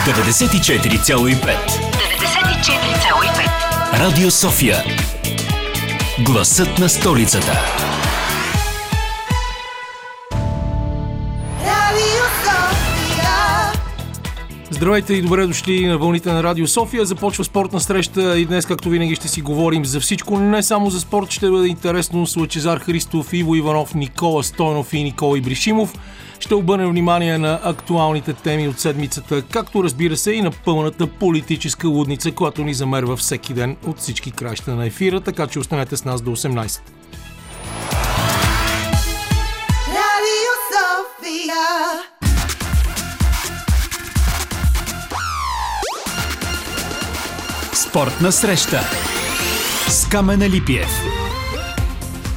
94,5 94,5 Радио София Гласът на столицата Радио София. Здравейте и добре дошли на вълните на Радио София. Започва спортна среща и днес, както винаги, ще си говорим за всичко, но не само за спорт. Ще бъде интересно с Лъчезар Христов, Иво Иванов, Никола Стойнов и Никола Ибришимов. Ще обърнем внимание на актуалните теми от седмицата, както разбира се и на пълната политическа лудница, която ни замерва всеки ден от всички краища на ефира, така че останете с нас до 18. Радио София. Спортна среща с Камена Липиев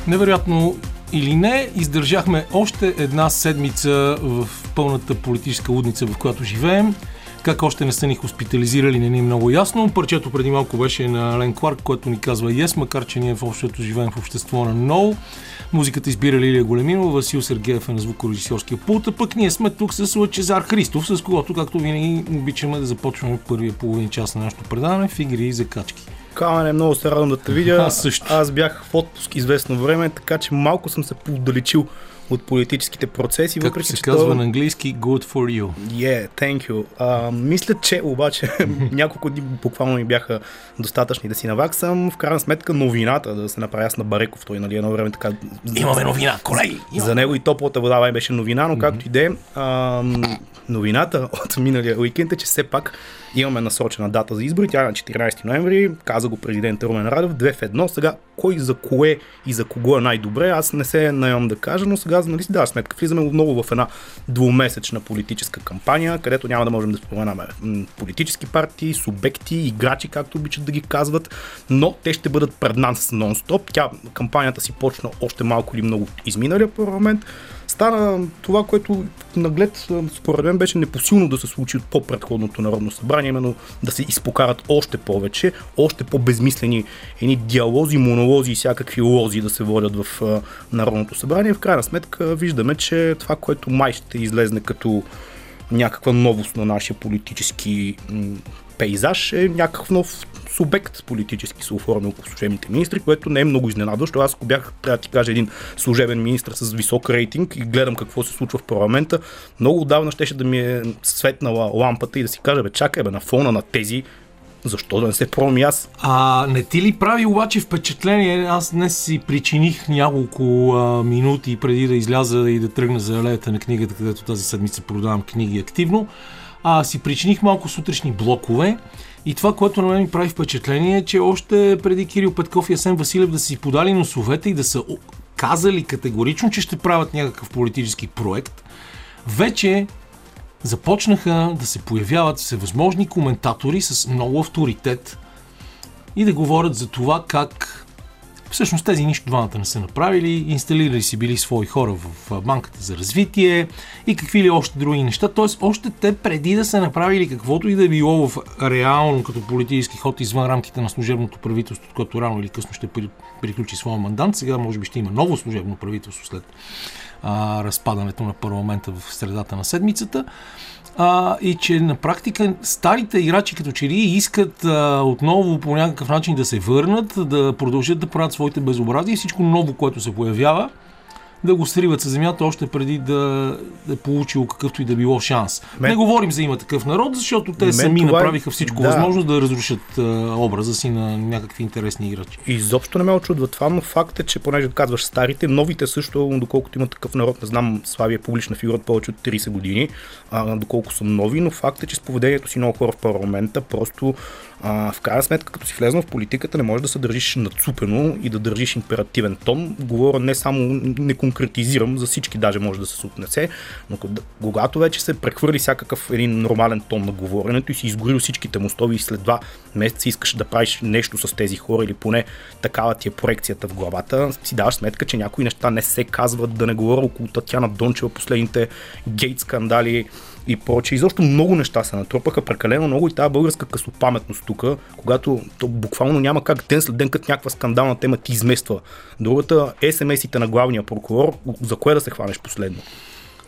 Невероятно или не, издържахме още една седмица в пълната политическа лудница, в която живеем. Как още не са ни хоспитализирали, не ни е много ясно. Парчето преди малко беше на Лен Кларк, който ни казва Yes, макар че ние в общото живеем в общество на No. Музиката избира Лилия Големинова, Васил Сергеев е на звукорежисьорския пулт, а пък ние сме тук с Лъчезар Христов, с когото, както винаги, обичаме да започваме първия половин час на нашото предаване в игри и закачки. Камене, много се радвам да те видя. Аз също. Аз бях в отпуск известно време, така че малко съм се поотдалечил от политическите процеси, Както въпреки се че казва то... на английски, good for you. Yeah, thank you. А, мисля, че обаче няколко дни буквално ми бяха достатъчни да си наваксам. В крайна сметка новината да се направя с на Бареков, той нали едно време така... Имаме новина, колеги! За него и топлата вода май беше новина, но както и да е, новината от миналия уикенд е, че все пак имаме насрочена дата за избори. Тя е на 14 ноември. Каза го президент Румен Радев. Две в едно. Сега кой за кое и за кого е най-добре, аз не се наемам да кажа, но сега нали си даваш сметка. Влизаме отново в една двумесечна политическа кампания, където няма да можем да споменаме политически партии, субекти, играчи, както обичат да ги казват, но те ще бъдат пред нас нон-стоп. Тя, кампанията си почна още малко или много изминалия парламент стана това, което наглед според мен беше непосилно да се случи от по-предходното Народно събрание, именно да се изпокарат още повече, още по-безмислени едни диалози, монолози и всякакви лози да се водят в Народното събрание. В крайна сметка виждаме, че това, което май ще излезне като някаква новост на нашия политически пейзаж е някакъв нов субект политически се оформи около служебните министри, което не е много изненадващо. Аз ако бях, трябва да ти кажа, един служебен министр с висок рейтинг и гледам какво се случва в парламента, много отдавна щеше да ми е светнала лампата и да си кажа, бе, чакай, бе, на фона на тези, защо да не се пробвам и аз? А не ти ли прави обаче впечатление? Аз днес си причиних няколко а, минути преди да изляза и да тръгна за алеята на книгата, където тази седмица продавам книги активно. А си причиних малко сутрешни блокове. И това, което на мен ми прави впечатление е, че още преди Кирил Петков и Асен Василев да си подали носовете и да са казали категорично, че ще правят някакъв политически проект, вече започнаха да се появяват всевъзможни коментатори с много авторитет и да говорят за това как всъщност тези нищо двамата не са направили, инсталирали си били свои хора в банката за развитие и какви ли още други неща. Тоест, още те преди да са направили каквото и да било в реално като политически ход извън рамките на служебното правителство, което рано или късно ще при- приключи своя мандат. Сега може би ще има ново служебно правителство след а, разпадането на парламента в средата на седмицата. А, и че на практика старите играчи като че ли искат а, отново по някакъв начин да се върнат, да продължат да правят своите безобразия и всичко ново, което се появява, да го сриват със земята още преди да, да е получило какъвто и да било шанс. Мен- Не говорим за има такъв народ, защото те Мен сами това е- направиха всичко да. възможно да разрушат а, образа си на някакви интересни играчи. Изобщо не ме очудва това, но факт е, че понеже казваш старите, новите също, доколкото има такъв народ, не знам, Слави е публична фигура от повече от 30 години, а, доколко са нови, но факт е, че с поведението си много хора в парламента, просто а, в крайна сметка, като си влезнал в политиката, не можеш да се държиш нацупено и да държиш императивен тон. Говоря не само, не конкретизирам, за всички даже може да се отнесе, но кога- когато вече се прехвърли всякакъв един нормален тон на говоренето и си изгорил всичките мостови и след два месеца искаш да правиш нещо с тези хора или поне такава ти е проекцията в главата, си даваш сметка, че някои неща не се казват, да не говоря около Татьяна Дончева, последните гейт скандали и прочее. Изобщо много неща се натрупаха, прекалено много и тази българска късопаметност тук, когато то буквално няма как ден след ден като някаква скандална тема ти измества. Другата е смс-ите на главния прокурор, за кое да се хванеш последно.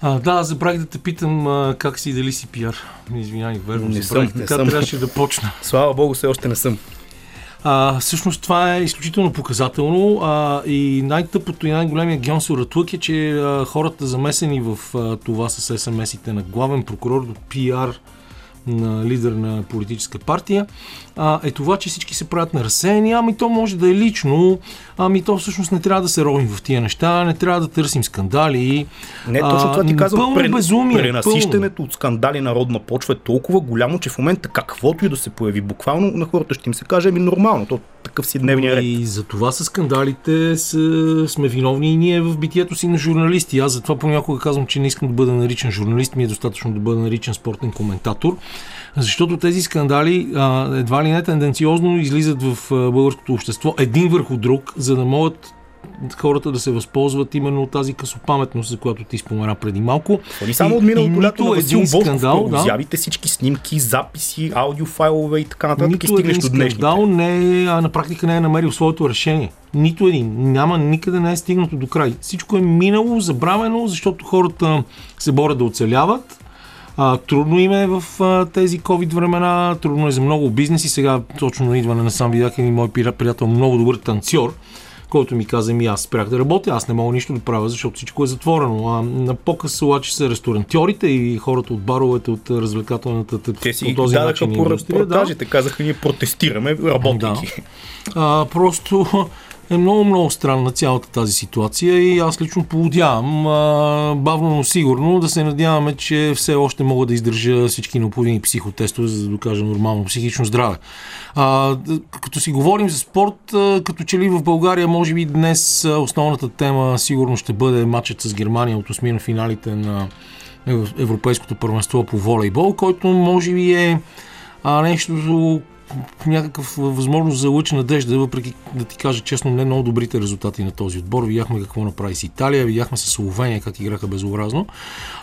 А, да, забравих да те питам а, как си, дали си пиар. Извинявай, верно, Не забравих, съм, не така съм. трябваше да почна. Слава Богу, все още не съм. А, всъщност това е изключително показателно а, и най-тъпото и най-големия геонсоратлък е, че а, хората замесени в а, това с СМС-ите на главен прокурор до пиар на лидер на политическа партия, а, е това, че всички се правят на разсеяни, ами то може да е лично, ами то всъщност не трябва да се ровим в тия неща, не трябва да търсим скандали. Не, точно това ти казвам. Пълно безумие. Пренасищането от скандали народна почва е толкова голямо, че в момента каквото и да се появи, буквално на хората ще им се каже, ами нормално, то такъв си дневния ред. И за това с скандалите са, сме виновни и ние в битието си на журналисти. Аз затова понякога казвам, че не искам да бъда наричан журналист, ми е достатъчно да бъда наричан спортен коментатор. Защото тези скандали а, едва ли не тенденциозно излизат в а, българското общество един върху друг, за да могат хората да се възползват именно от тази късопаметност, за която ти спомена преди малко. Ни само И- от миналото и лято на Васил един скандал, да. изявите всички снимки, записи, аудиофайлове и така нататък и Нито стигнеш един до днешните. скандал не е, а, на практика не е намерил своето решение. Нито един. Няма, никъде не е стигнато до край. Всичко е минало, забравено, защото хората се борят да оцеляват. А, трудно им е в а, тези COVID времена, трудно е за много бизнеси. Сега точно на идване на сам видях един мой приятел, много добър танцор, който ми каза, ми аз спрях да работя, аз не мога нищо да правя, защото всичко е затворено. А, на показ обаче са ресторантьорите и хората от баровете, от развлекателната Те си по този начин по индустрия, да. казаха ние протестираме, работейки. А, просто е много, много странна цялата тази ситуация и аз лично поводявам а, бавно, но сигурно да се надяваме, че все още мога да издържа всички необходими психотестове, за да докажа нормално психично здраве. А, като си говорим за спорт, като че ли в България, може би днес основната тема сигурно ще бъде матчът с Германия от осмина финалите на Ев- Европейското първенство по волейбол, който може би е а, нещо някакъв възможност за лъч надежда, въпреки да ти кажа честно, не много добрите резултати на този отбор. Видяхме какво направи с Италия, видяхме с Словения как играха безобразно.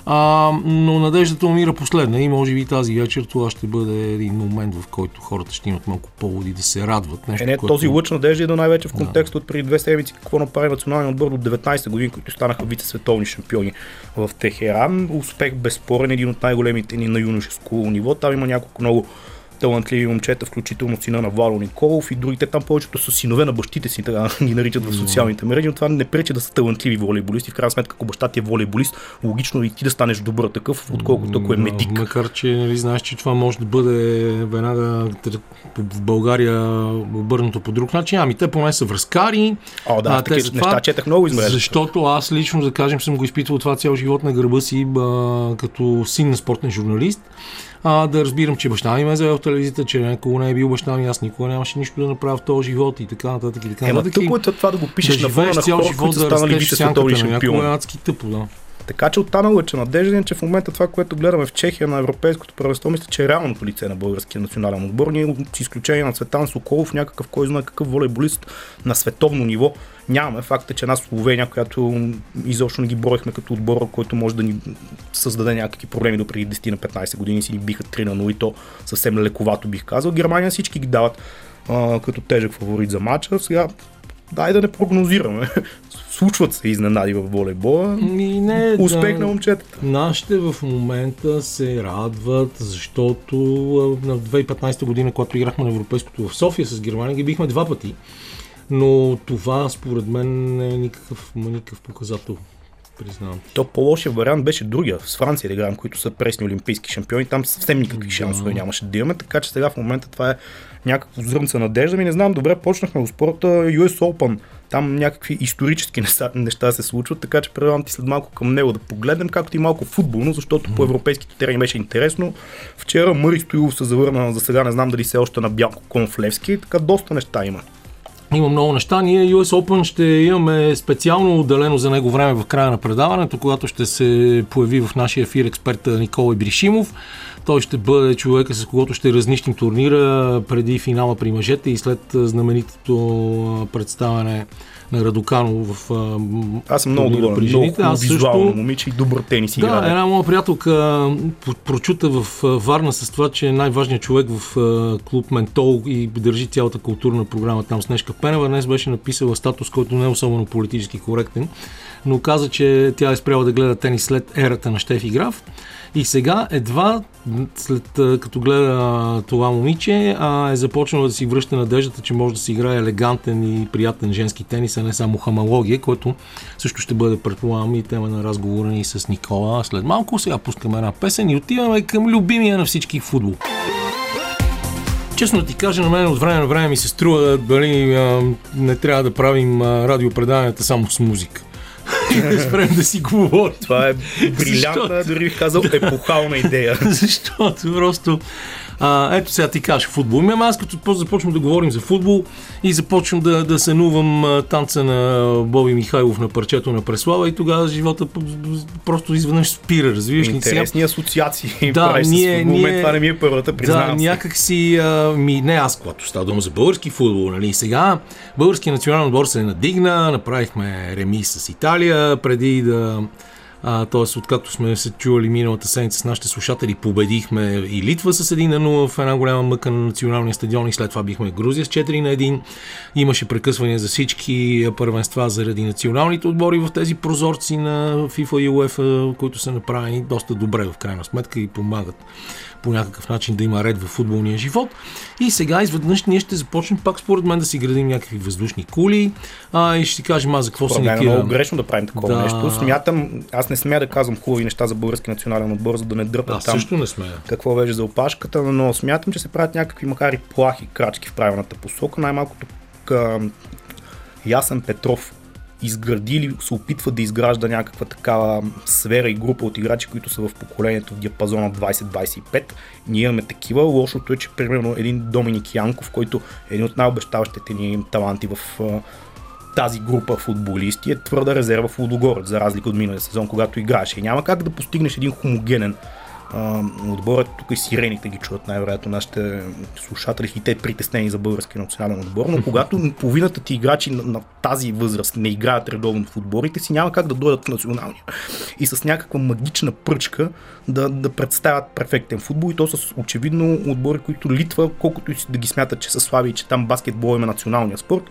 А, но надеждата умира последна и може би тази вечер това ще бъде един момент, в който хората ще имат малко поводи да се радват. Нещо, Е, не, което... този лъч надежда идва най-вече в контекста от преди две седмици какво направи националния отбор до 19 години, които станаха вице-световни шампиони в Техеран. Успех безспорен, един от най-големите ни на юношеско ниво. Там има няколко много талантливи момчета, включително сина на Вало Николов и другите там повечето са синове на бащите си, така ги наричат в социалните мрежи, но това не пречи да са талантливи волейболисти. В крайна сметка, ако баща ти е волейболист, логично и ти да станеш добър такъв, отколкото ако е медик. Макар, че нали, знаеш, че това може да бъде веднага в България обърнато по друг начин. Ами те поне са връзкари. О, да, А, такива неща четах много измерено. Защото аз лично, да кажем, съм го изпитвал това цял живот на гърба си, а, като син на спортен журналист. А, да разбирам, че баща ми ме е завел в телевизията, че никога не е бил баща ми, аз никога нямаше нищо да направя в този живот и така нататък. И така Ема нататък. тъпо е това да го пишеш да на фона на хора, живот, които да станали растеш в сянката вице-световни на някой шампиони. е адски тъпо, да. Така че оттам лъча надежда, е, че в момента това, което гледаме в Чехия на Европейското първенство, мисля, че е реалното лице на българския национален отбор. Ние, с изключение на Цветан Соколов, някакъв кой знае какъв волейболист на световно ниво, нямаме. Факт е, че една Словения, която изобщо не ги броихме като отбор, който може да ни създаде някакви проблеми до преди 10 на 15 години, си ни биха 3 на 0 и то съвсем лековато бих казал. Германия всички ги дават а, като тежък фаворит за матча. Сега дай да не прогнозираме. Случват се изненади в волейбола. И не, Успех да, на момчетата. Нашите в момента се радват, защото на 2015 година, когато играхме на Европейското в София с Германия, ги бихме два пъти. Но това според мен не е никакъв, никакъв показател. Признавам. То по-лошия вариант беше другия, с Франция да играем, които са пресни олимпийски шампиони. Там съвсем никакви шансове нямаше да имаме, така че сега в момента това е някакво зрънце надежда. Ми не знам, добре, почнахме от спорта US Open. Там някакви исторически неща, неща се случват, така че предлагам ти след малко към него да погледнем, както и малко футболно, защото по европейските терени беше интересно. Вчера Мъри Стоилов се завърна, за сега не знам дали се е още на Бялко Конфлевски, така доста неща има. Има много неща. Ние US Open ще имаме специално отделено за него време в края на предаването, когато ще се появи в нашия ефир експерта Никола Бришимов. Той ще бъде човека, с когото ще разнищим турнира преди финала при мъжете и след знаменитото представяне на Радокано в а, Аз съм много при Много Аз визуално също момиче и добър тенис да, играе. една моя приятелка прочута в Варна с това, че е най-важният човек в клуб Ментол и държи цялата културна програма там Снежка Пенева. Днес беше написала статус, който не е особено политически коректен, но каза, че тя е спряла да гледа тенис след ерата на Штефи Граф. И сега едва, след като гледа това момиче, е започнала да си връща надеждата, че може да си играе елегантен и приятен женски тенис, а не само хамалогия, което също ще бъде, предполагам, и тема на разговора ни с Никола след малко. Сега пускаме една песен и отиваме към любимия на всички футбол. Честно ти кажа, на мен от време на време ми се струва дали не трябва да правим а, радиопреданията само с музика. И да спрем да си говорим. Това е брилянтна, Защото- дори бих казал епохална идея. Защото просто... А, ето сега ти кажеш футбол. Ами аз като започвам да говорим за футбол и започвам да, да сънувам танца на Боби Михайлов на парчето на Преслава и тогава живота просто изведнъж спира, разбираш ли? Сега Интересни асоциации Да, ние- с. Мен ние- това не ми е първата, Да, признавам се. някак си, а, ми, не аз, когато става дума за български футбол, нали, сега български национален отбор се надигна, направихме ремис с Италия, преди да, а, т.е. откакто сме се чували миналата седмица с нашите слушатели, победихме и Литва с 1 на 0 в една голяма мъка на националния стадион и след това бихме Грузия с 4 на 1. Имаше прекъсвания за всички първенства заради националните отбори в тези прозорци на FIFA и UEFA, които са направени доста добре в крайна сметка и помагат по някакъв начин да има ред в футболния живот. И сега изведнъж ние ще започнем пак според мен да си градим някакви въздушни кули а, и ще си кажем аз за какво не е много грешно да правим такова Да. нещо. Смятам, аз не смея да казвам хубави неща за български национален отбор, за да не дръпам там също не сме. какво беше за опашката, но смятам, че се правят някакви, макар и плахи крачки в правилната посока. Най-малкото към Ясен Петров изгради или се опитва да изгражда някаква такава сфера и група от играчи, които са в поколението в диапазона 20-25. Ние имаме такива. Лошото е, че примерно един Доминик Янков, който е един от най-обещаващите ни таланти в тази група футболисти е твърда резерва в Лудогорец, за разлика от миналия сезон, когато играеше. И няма как да постигнеш един хомогенен а, отбор. Тук и сирените ги чуват най-вероятно нашите слушатели и те притеснени за български национален отбор, но когато половината ти играчи на, на тази възраст не играят редовно в отборите си, няма как да дойдат в националния и с някаква магична пръчка да, да представят перфектен футбол и то с очевидно отбори, които Литва, колкото и да ги смятат, че са слаби и че там баскетбол е националния спорт,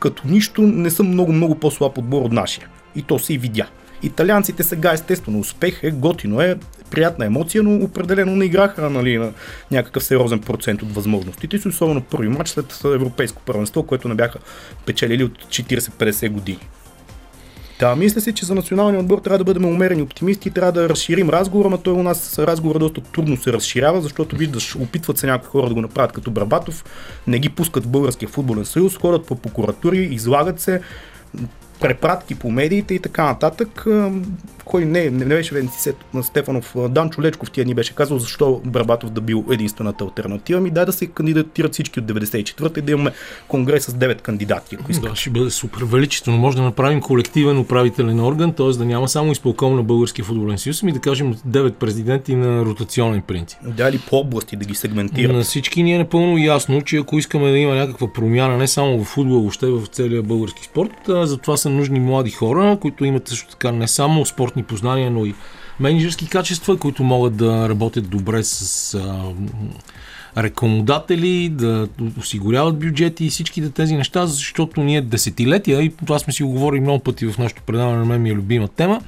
като нищо не са много-много по-слаб отбор от нашия. И то се и видя. Италианците сега естествено успех е, готино е, приятна емоция, но определено не играха нали, на някакъв сериозен процент от възможностите си, особено първи матч след европейско първенство, което не бяха печелили от 40-50 години. Да, мисля си, че за националния отбор трябва да бъдем умерени оптимисти трябва да разширим разговора, но той у нас разговора доста трудно се разширява, защото виждаш, опитват се някои хора да го направят като Барбатов, не ги пускат в Българския футболен съюз, ходят по прокуратури, излагат се, препратки по медиите и така нататък. А, Кой не, не беше Венцисет на Стефанов, а, Данчо Лечков тия ни беше казал защо Барбатов да бил единствената альтернатива. Ми дай да се кандидатират всички от 94-та и да имаме конгрес с 9 кандидати, ако. Да, ще бъде супер величествено. Може да направим колективен управителен орган, т.е. да няма само изпълком на Българския футболен съюз, ами да кажем 9 президенти на ротационен принцип. Да, или по области да ги сегментират. На всички ни е напълно ясно, че ако искаме да има някаква промяна не само в футбол, въобще в целия български спорт, затова са нужни млади хора, които имат също така не само спортни познания, но и менеджерски качества, които могат да работят добре с а, рекламодатели, да осигуряват бюджети и всичките тези неща, защото ние десетилетия, и това сме си го говорили много пъти в нашото предаване, на мен ми е любима тема,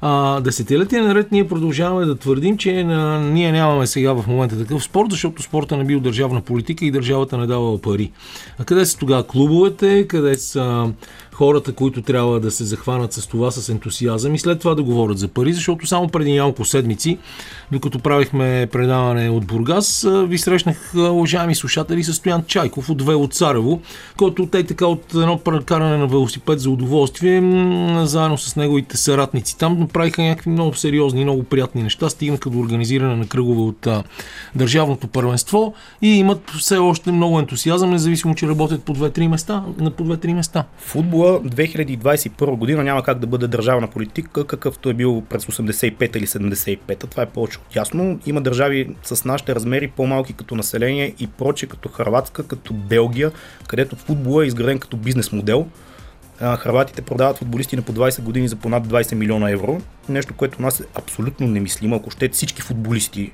а, десетилетия наред ние продължаваме да твърдим, че на, ние нямаме сега в момента такъв спорт, защото спорта не бил държавна политика и държавата не давала пари. А къде са тогава клубовете, къде са хората, които трябва да се захванат с това с ентусиазъм и след това да говорят за пари, защото само преди няколко седмици, докато правихме предаване от Бургас, ви срещнах, уважаеми слушатели, с Стоян Чайков от Вело Царево, който те така от едно каране на велосипед за удоволствие, заедно с неговите съратници там, направиха някакви много сериозни, много приятни неща, стигнаха до организиране на кръгове от държавното първенство и имат все още много ентусиазъм, независимо, че работят по 2-3 места, на по 2-3 места. Футбола 2021 година няма как да бъде държавна политика, какъвто е бил през 85 или 75. Това е повече от ясно. Има държави с нашите размери по-малки като население и проче, като Харватска, като Белгия, където футбола е изграден като бизнес модел. А, Хрватите продават футболисти на по 20 години за по над 20 милиона евро. Нещо, което у нас е абсолютно немислимо. Ако ще всички футболисти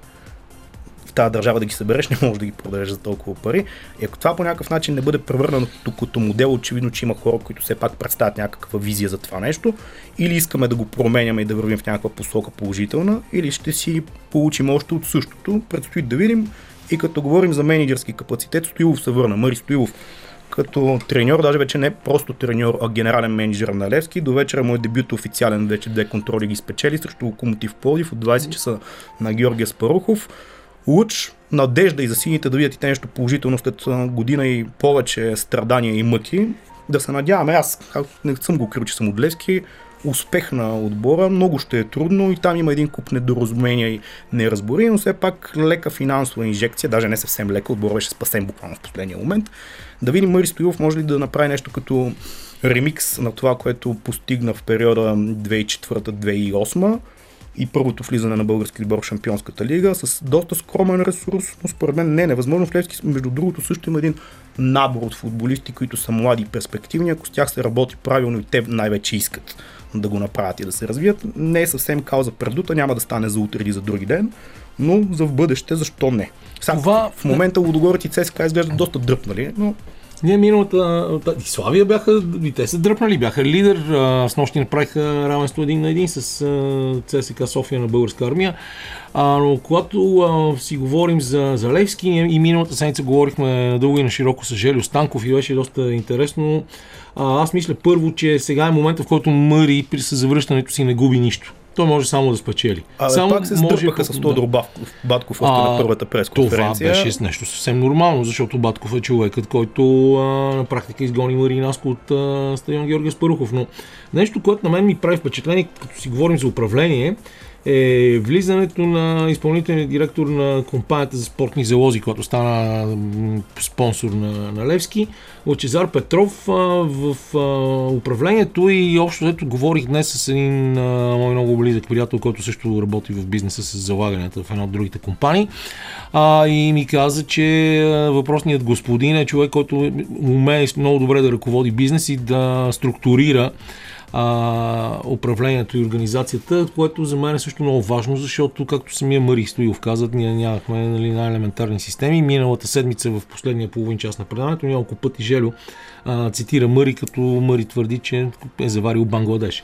тази държава да ги събереш, не можеш да ги продадеш за толкова пари. И ако това по някакъв начин не бъде превърнато като модел, очевидно, че има хора, които все пак представят някаква визия за това нещо, или искаме да го променяме и да вървим в някаква посока положителна, или ще си получим още от същото. Предстои да видим. И като говорим за менеджерски капацитет, Стоилов се върна. Мари Стоилов като треньор, даже вече не просто треньор, а генерален менеджер на Левски. До вечера му е дебют официален, вече две контроли ги спечели срещу Локомотив Плодив от 20 часа на Георгия Спарухов. Луч, надежда и за сините да видят и те нещо положително след година и повече страдания и мъки. Да се надяваме, аз не съм го крил, че съм от Левски, успех на отбора, много ще е трудно и там има един куп недоразумения и неразбори, но все пак лека финансова инжекция, даже не съвсем лека, отбор беше спасен буквално в последния момент. Да видим Мари Стоилов може ли да направи нещо като ремикс на това, което постигна в периода 2004-2008 и първото влизане на български отбор в Шампионската лига с доста скромен ресурс, но според мен не е невъзможно. В Левски, между другото, също има един набор от футболисти, които са млади и перспективни. Ако с тях се работи правилно и те най-вече искат да го направят и да се развият, не е съвсем кауза предута, няма да стане за утре или за други ден, но за в бъдеще защо не? Сега, Това- в момента Лудогорец и ЦСКА изглеждат доста дръпнали, но Ние миналата... та- И Славия бяха... И те са дръпнали, бяха лидер. С нощи направиха равенство един на един с а, ЦСКА София на българска армия. А, но когато а, си говорим за, за Левски и миналата седмица говорихме надълго и на широко с Желю Станков и беше доста интересно. А, аз мисля първо, че сега е момента, в който Мъри при със завръщането си не губи нищо. Той може само да спечели. а, само пак се сдърпаха с Тодор Батков, Батков още на първата Това пресконференция. беше нещо съвсем нормално, защото Батков е човекът, който а, на практика изгони Маринаско от а, стадион Георгия Спарухов. Но нещо, което на мен ми прави впечатление, като си говорим за управление, е влизането на изпълнителния директор на компанията за спортни залози, която стана спонсор на, на Левски, Лачезар Петров а, в а, управлението и общо взето говорих днес с един а, мой много близък приятел, който също работи в бизнеса с залаганията в една от другите компании. А, и ми каза, че въпросният господин е човек, който умее много добре да ръководи бизнес и да структурира а, управлението и организацията, което за мен е също много важно, защото, както самия Мари Стоилов каза, ние нямахме нали, най-елементарни системи. Миналата седмица в последния половин час на предаването няколко пъти Желю а, цитира Мъри, като Мъри твърди, че е заварил Бангладеш.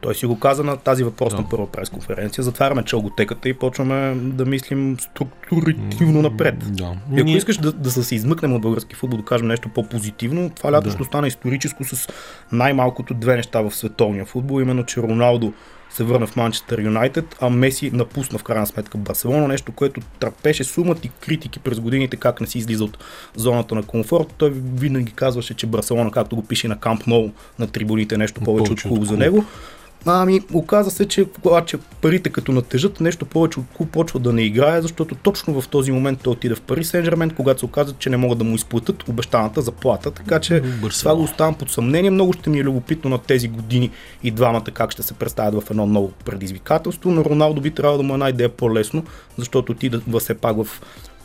Той си го каза на тази въпросна първа пресконференция. Затваряме чалготеката и почваме да мислим структуритивно напред. Да. И ако Ние- искаш да, да се измъкнем от български футбол, да кажем нещо по-позитивно, това лято Да. ще стане историческо с най-малкото две неща в световния футбол, именно че Роналдо се върна в Манчестър Юнайтед, а Меси напусна в крайна сметка Барселона, нещо, което търпеше сумата и критики през годините, как не си излиза от зоната на комфорт. Той винаги казваше, че Барселона, както го пише на Камп Ноу, на трибуните, нещо повече, Повече от клуб за него. Ами, оказа се, че когато парите като натежат, нещо повече от клуб почва да не играе, защото точно в този момент той отиде в Пари Сен Жермен, когато се оказа, че не могат да му изплатят обещаната заплата. Така че Барселона. това го оставам под съмнение. Много ще ми е любопитно на тези години и двамата как ще се представят в едно ново предизвикателство. Но Роналдо би трябвало да му е една идея по-лесно, защото отида все пак в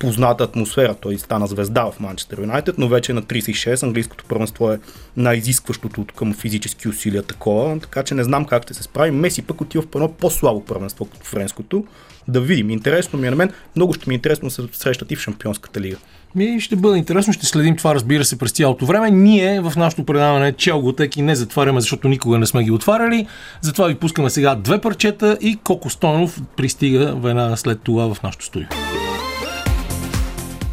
позната атмосфера. Той стана звезда в Манчестър Юнайтед, но вече е на 36. Английското първенство е най-изискващото от към физически усилия такова, така че не знам как ще се справи. Меси пък отива в едно по-слабо първенство като френското. Да видим. Интересно ми е на мен. Много ще ми е интересно да се срещат и в Шампионската лига. Ми ще бъде интересно, ще следим това, разбира се, през цялото време. Ние в нашото предаване Челготеки не затваряме, защото никога не сме ги отваряли. Затова ви пускаме сега две парчета и Коко Стойнов пристига веднага след това в нашото студио.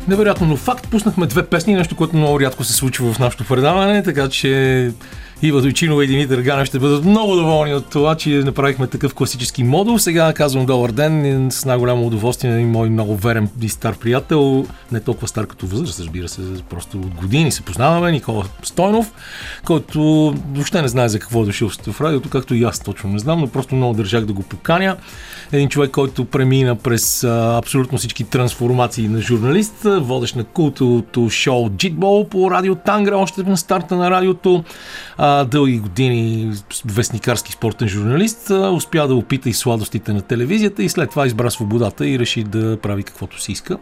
Невероятно, но факт, пуснахме две песни, нещо, което много рядко се случва в нашото предаване, така че Ива Дойчинова и Димитър Ганев ще бъдат много доволни от това, че направихме такъв класически модул. Сега казвам добър ден с най-голямо удоволствие на мой много верен и стар приятел, не толкова стар като възраст, разбира се, просто от години се познаваме, Никола Стойнов, който въобще не знае за какво е дошъл в радиото, както и аз точно не знам, но просто много държах да го поканя. Един човек, който премина през а, абсолютно всички трансформации на журналист, водещ на култовото шоу Джитбол по радио Тангра, още на старта на радиото. А, дълги години вестникарски спортен журналист, успя да опита и сладостите на телевизията и след това избра свободата и реши да прави каквото си иска.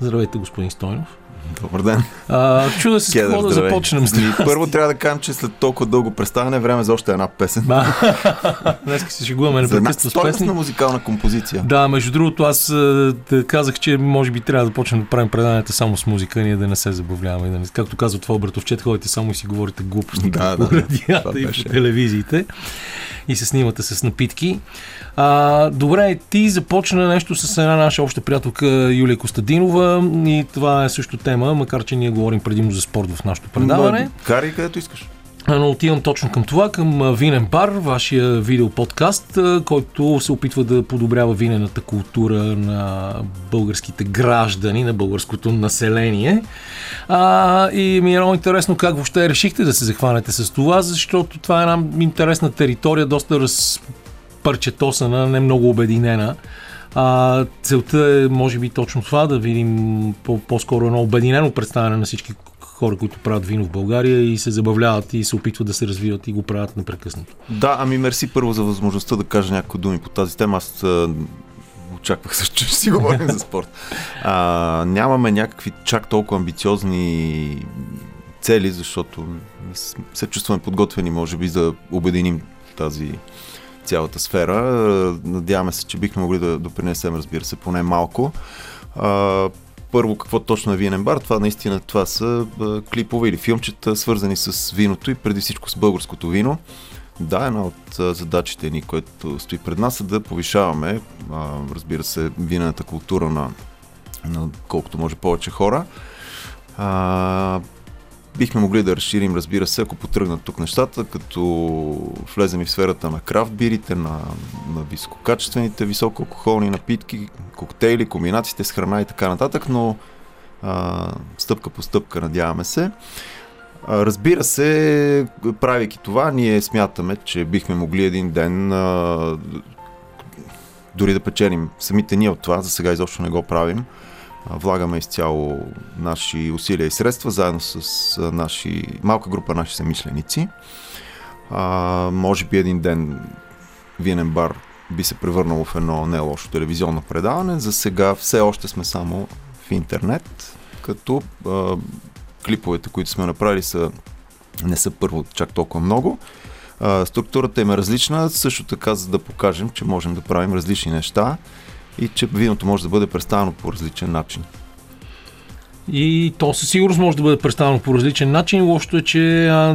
Здравейте, господин Стойнов. Добър ден. А, чуда се с какво да започнем. Ми, Първо трябва да кажем, че след толкова дълго представяне време за още една песен. Днес се шегуваме непрекъснато с песни. стойностна музикална композиция. Да, между другото, аз казах, че може би трябва да почнем да правим преданията само с музика, ние да не се забавляваме. Да не, както казва това братовчет, ходите само и си говорите глупости Да, по да, радията Това и по телевизиите и се снимате с напитки. А, добре, ти започна нещо с една наша обща приятелка Юлия Костадинова и това е също тема, макар че ние говорим предимно за спорт в нашото предаване. Карай където искаш. Но отивам точно към това, към Винен бар, вашия видеоподкаст, който се опитва да подобрява винената култура на българските граждани, на българското население. А, и ми е много интересно как въобще решихте да се захванете с това, защото това е една интересна територия, доста разпърчетосана, не много обединена. А, целта е, може би, точно това, да видим по- по-скоро едно обединено представяне на всички хора, които правят вино в България и се забавляват и се опитват да се развиват и го правят непрекъснато. Да, ами мерси първо за възможността да кажа някои думи по тази тема. Аз очаквах също, че си говорим за спорт. А, нямаме някакви чак толкова амбициозни цели, защото се чувстваме подготвени, може би, да обединим тази цялата сфера. А, Надяваме се, че бихме могли да допринесем, разбира се, поне малко. Първо, какво точно е винен бар? Това наистина това са а, клипове или филмчета, свързани с виното и преди всичко с българското вино. Да, една от а, задачите ни, което стои пред нас е да повишаваме, разбира се, винената култура на, на колкото може повече хора. Бихме могли да разширим, разбира се, ако потръгнат тук нещата, като влезем и в сферата на крафт бирите, на, на висококачествените, високоалкохолни напитки, коктейли, комбинациите с храна и така нататък, но а, стъпка по стъпка, надяваме се. А, Разбира се, правейки това, ние смятаме, че бихме могли един ден а, дори да печелим самите ние от това, за сега изобщо не го правим. Влагаме изцяло наши усилия и средства, заедно с наши, малка група наши самишленици. А, може би един ден винен бар би се превърнал в едно не лошо телевизионно предаване. За сега все още сме само в интернет, като а, клиповете, които сме направили са не са първо чак толкова много. А, структурата им е различна, също така за да покажем, че можем да правим различни неща и че виното може да бъде представено по различен начин. И то със сигурност може да бъде представено по различен начин. Лошото е, че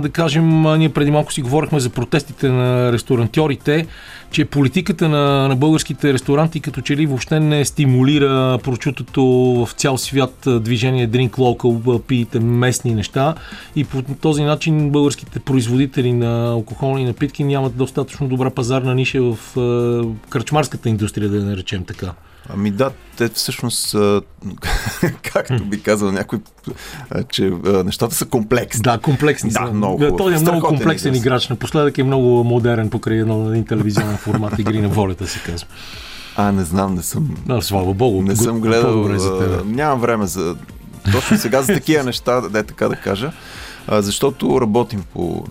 да кажем, ние преди малко си говорихме за протестите на ресторантьорите, че политиката на, на българските ресторанти като че ли въобще не стимулира прочутото в цял свят движение Drink Local, пиете местни неща и по този начин българските производители на алкохолни напитки нямат достатъчно добра пазарна ниша в а, кръчмарската индустрия, да я наречем така. Ами да, те всъщност, а, както би казал някой, а, че а, нещата са комплексни. Да, комплексни Да, са. много. Той е много комплексен израз. играч. Напоследък е много модерен покрай едно, един телевизионен формат игри на волята, се казва. А, не знам, не съм, Да, слава богу. не го- съм гледал. По-добре за а, теб. нямам време за точно сега за такива неща, да е така да кажа. А, защото работим по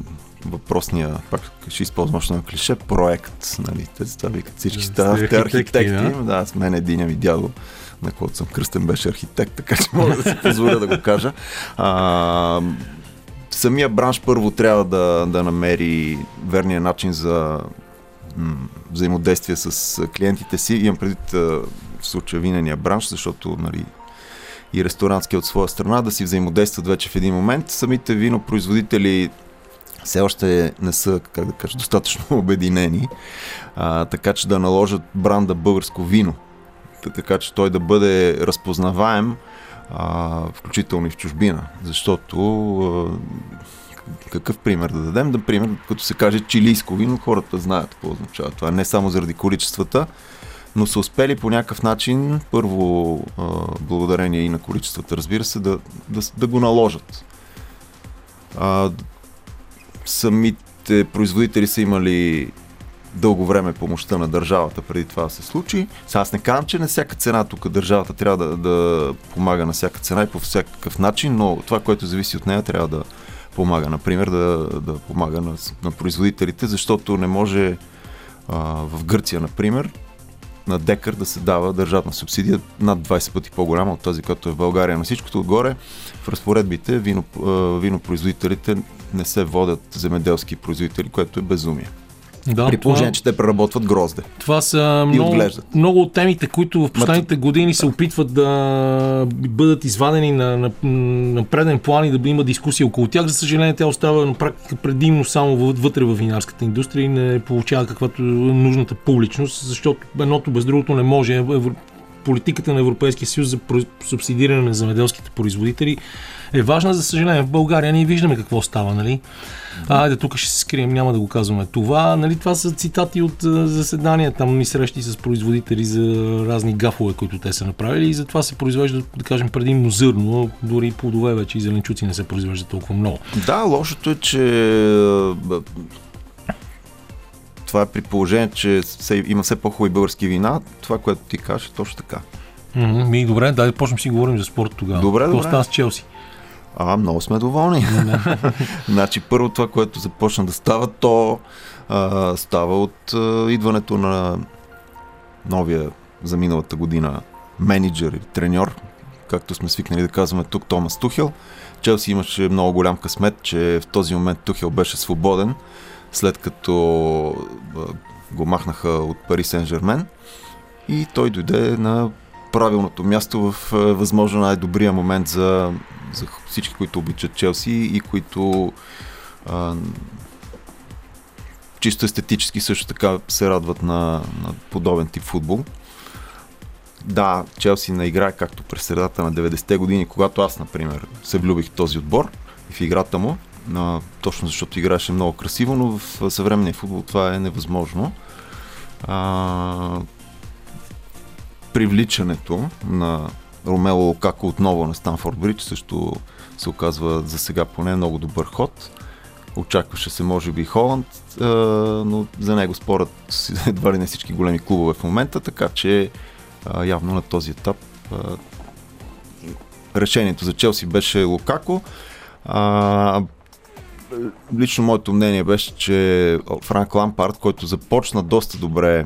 въпросния, пак ще използвам още клише, проект. Нали? Те това викат всички Да, стават сте архитекти. Да? да, с мен един ми дядо, на който съм кръстен, беше архитект, така че мога да си позволя да го кажа. А, самия бранш първо трябва да, да намери верния начин за м, взаимодействие с клиентите си. Имам предвид в случая винения бранш, защото нали, и ресторантски от своя страна да си взаимодействат вече в един момент. Самите винопроизводители все още не са, как да кажа, достатъчно обединени, а, така че да наложат бранда българско вино, така че той да бъде разпознаваем, а, включително и в чужбина, защото а, какъв пример да дадем? Да пример, като се каже чилийско вино, хората знаят какво означава това. Не само заради количествата, но са успели по някакъв начин, първо а, благодарение и на количествата, разбира се, да, да, да го наложат. А, самите производители са имали дълго време помощта на държавата преди това да се случи. Сега аз не казвам, че на всяка цена тук държавата трябва да, да помага на всяка цена и по всякакъв начин, но това, което зависи от нея, трябва да помага. Например, да, да помага на, на производителите, защото не може а, в Гърция, например, на декар да се дава държавна субсидия над 20 пъти по-голяма от тази, която е в България. На всичкото отгоре в разпоредбите вино, винопроизводителите не се водят земеделски производители, което е безумие. Да, При положение, че те преработват грозде. Това са И много, отглеждат. много от темите, които в последните години се опитват да бъдат извадени на, на, на преден план и да има дискусия около тях. За съжаление, тя остава на практика предимно само въ- вътре в винарската индустрия и не получава каквато е нужната публичност, защото едното без другото не може. Политиката на Европейския съюз за субсидиране на земеделските производители е важна. За съжаление, в България ние виждаме какво става, нали? А, Айде, тук ще се скрием, няма да го казваме това. Нали, това са цитати от заседания, там ни срещи с производители за разни гафове, които те са направили и затова се произвежда, да кажем, предимно зърно, дори плодове вече и зеленчуци не се произвеждат толкова много. Да, лошото е, че това е при положение, че се, има все по-хубави български вина. Това, което ти кажеш, е точно така. М, Ми, добре, дай да почнем си говорим за спорт тогава. Добре, Какво добре. стана с Челси? А, много сме доволни. значи, първо това, което започна да става, то а, става от а, идването на новия за миналата година менеджер или треньор, както сме свикнали да казваме тук, Томас Тухел. Челси имаше много голям късмет, че в този момент Тухел беше свободен, след като го махнаха от Пари Сен-Жермен и той дойде на правилното място в възможно най-добрия момент за, за всички, които обичат Челси и които а, чисто естетически също така се радват на, на подобен тип футбол. Да, Челси не играе както през средата на 90-те години, когато аз, например, се влюбих в този отбор и в играта му, а, точно защото играеше много красиво, но в съвременния футбол това е невъзможно. А, привличането на Ромело Лукако отново на Станфорд Бридж също се оказва за сега поне много добър ход. Очакваше се може би Холанд, но за него спорът с едва ли не всички големи клубове в момента, така че явно на този етап решението за Челси беше Лукако. А, лично моето мнение беше, че Франк Лампард, който започна доста добре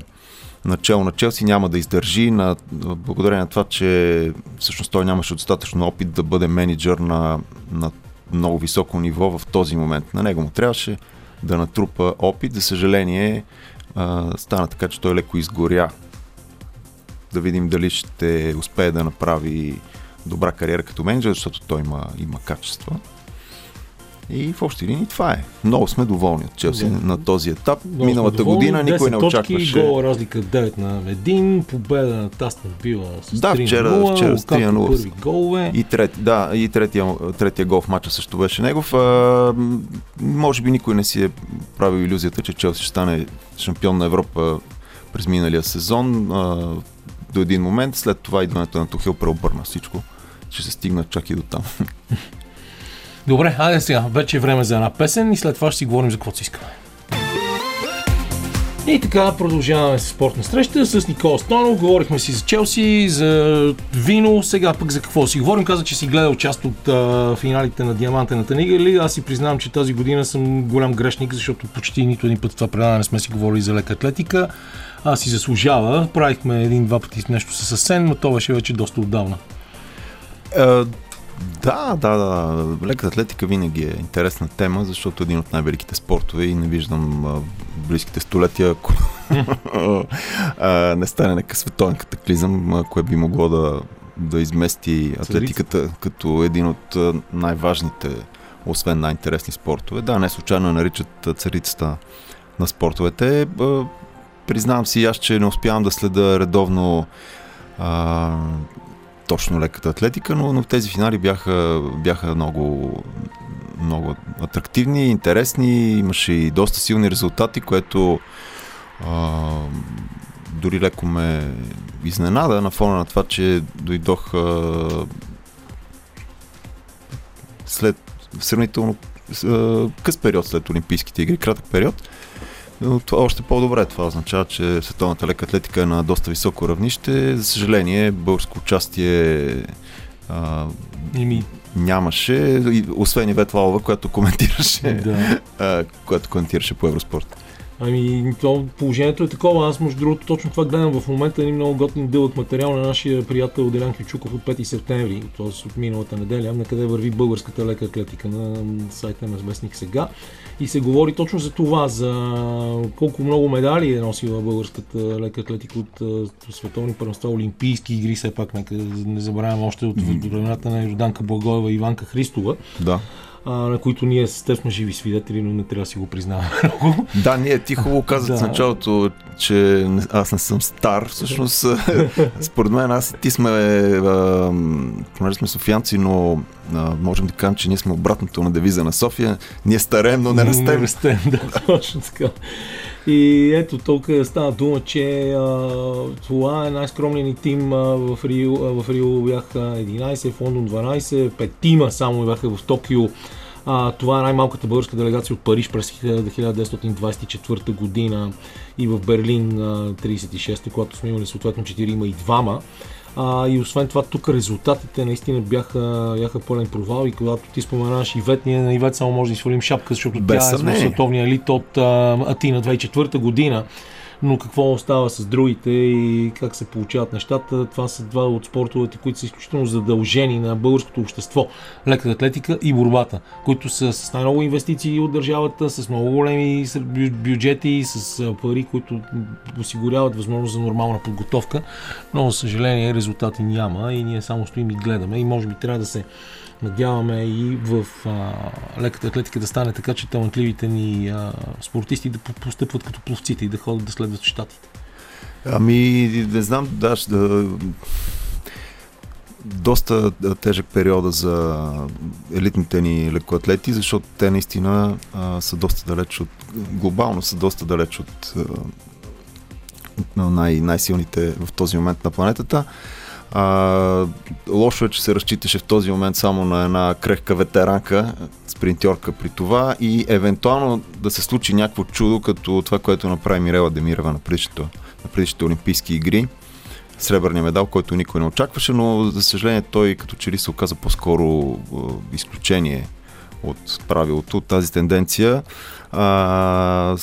начало на Челси, няма да издържи на, благодарение на това, че всъщност той нямаше достатъчно опит да бъде менеджер на, на много високо ниво в този момент. На него му трябваше да натрупа опит. За съжаление, а, стана така, че той леко изгоря. Да видим дали ще успее да направи добра кариера като менеджер, защото той има, има качества. И в общи линии това е. Много сме доволни от Челси Да. на този етап. Много Миналата доволни. година никой не 10 точки, очакваше. Гол разлика 9 на 1, победа на Тастен Била с Да, 3 вчера- на 0, вчера с 3 на 0. първи голове. И, трети, да, и третия, третия гол в матча също беше негов. А, може би никой не си е правил иллюзията, че Челси ще стане шампион на Европа през миналия сезон. А, до един момент, след това идването на Тухел преобърна всичко. Ще се стигна чак и до там. Добре, айде сега. Вече е време за една песен и след това ще си говорим за какво си искаме. И така продължаваме с спортна среща с Никола Стонов. Говорихме си за Челси, за вино. Сега пък за какво си говорим. Каза, че си гледал част от а, финалите на Диамантената лига. Или аз си признавам, че тази година съм голям грешник, защото почти нито един път в това предаване не сме си говорили за лека атлетика. А си заслужава. Правихме един-два пъти нещо с Асен, но то беше вече доста отдавна. Да, да, да. Леката атлетика винаги е интересна тема, защото е един от най-великите спортове и не виждам а, близките столетия, ако а, не стане нека световен катаклизъм, кое би могло да, да измести атлетиката като един от най-важните, освен най-интересни спортове. Да, не случайно наричат царицата на спортовете. А, признавам си аз, че не успявам да следа редовно а, точно леката атлетика, но, но тези финали бяха, бяха много, много атрактивни, интересни, имаше и доста силни резултати, което а, дори леко ме изненада на фона на това, че дойдох а, след сравнително къс период след Олимпийските игри, кратък период. Но това още по-добре. Това означава, че световната лека атлетика е на доста високо равнище. За съжаление, българско участие а, Ими, нямаше, и- освен Ивет Лалова, която коментираше, да. а, която коментираше по Евроспорт. Ами, то положението е такова. Аз, между другото, точно това гледам в момента един много готин дълъг материал на нашия приятел Делян Кючуков от 5 септември, т.е. от миналата неделя, на къде върви българската лека атлетика на сайта на Вестник сега. И се говори точно за това, за колко много медали е носила българската лека атлетика от световни първенства, олимпийски игри, все пак нека не забравяме още от времената на Йорданка Благоева и Иванка Христова, Да. А, на които ние с теб сме живи свидетели, но не трябва да си го признаваме много. Да, ние ти хубаво казах в Да. началото, че не- аз не съм стар. Всъщност, според мен аз и ти сме, а, понеже сме софиянци, но а, можем да кажем, че ние сме обратното на девиза на София. Ние стареем, но не Не растем. растем, да, точно така. И ето, тук стана дума, че а, това е най-скромният ни тим а, в, Рио, а, в Рио бяха 11, в Лондон 12, петима само бяха в Токио. А, това е най-малката българска делегация от Париж през 1924 година и в Берлин а, 36, когато сме имали съответно 4 има и двама. А, и освен това, тук резултатите наистина бяха, бяха пълен провал и когато ти споменаваш Ивет, ние на Ивет само може да свалим шапка, защото Без тя е в съмнение. световния елит от а, Атина 2004 година. Но какво остава с другите и как се получават нещата, това са два от спортовете, които са изключително задължени на българското общество. Леката атлетика и борбата, които са с най-много инвестиции от държавата, с много големи бюджети, с пари, които осигуряват възможност за нормална подготовка. Но, за съжаление, резултати няма и ние само стоим и гледаме и може би трябва да се надяваме и в а, леката атлетика да стане така, че талантливите ни а, спортисти да по- постъпват като пловците и да ходят да следват щатите. Ами, не знам, да, ще- да, доста тежък периода за елитните ни лекоатлети, защото те наистина а, са доста далеч от, глобално са доста далеч от, а, най- най-силните в този момент на планетата. А, лошо е, че се разчиташе в този момент само на една крехка ветеранка, спринтьорка при това и евентуално да се случи някакво чудо, като това, което направи Мирела Демирова на предишното на предишните Олимпийски игри. Сребърния медал, който никой не очакваше, но за съжаление той като че ли се оказа по-скоро изключение от правилото, от тази тенденция. А,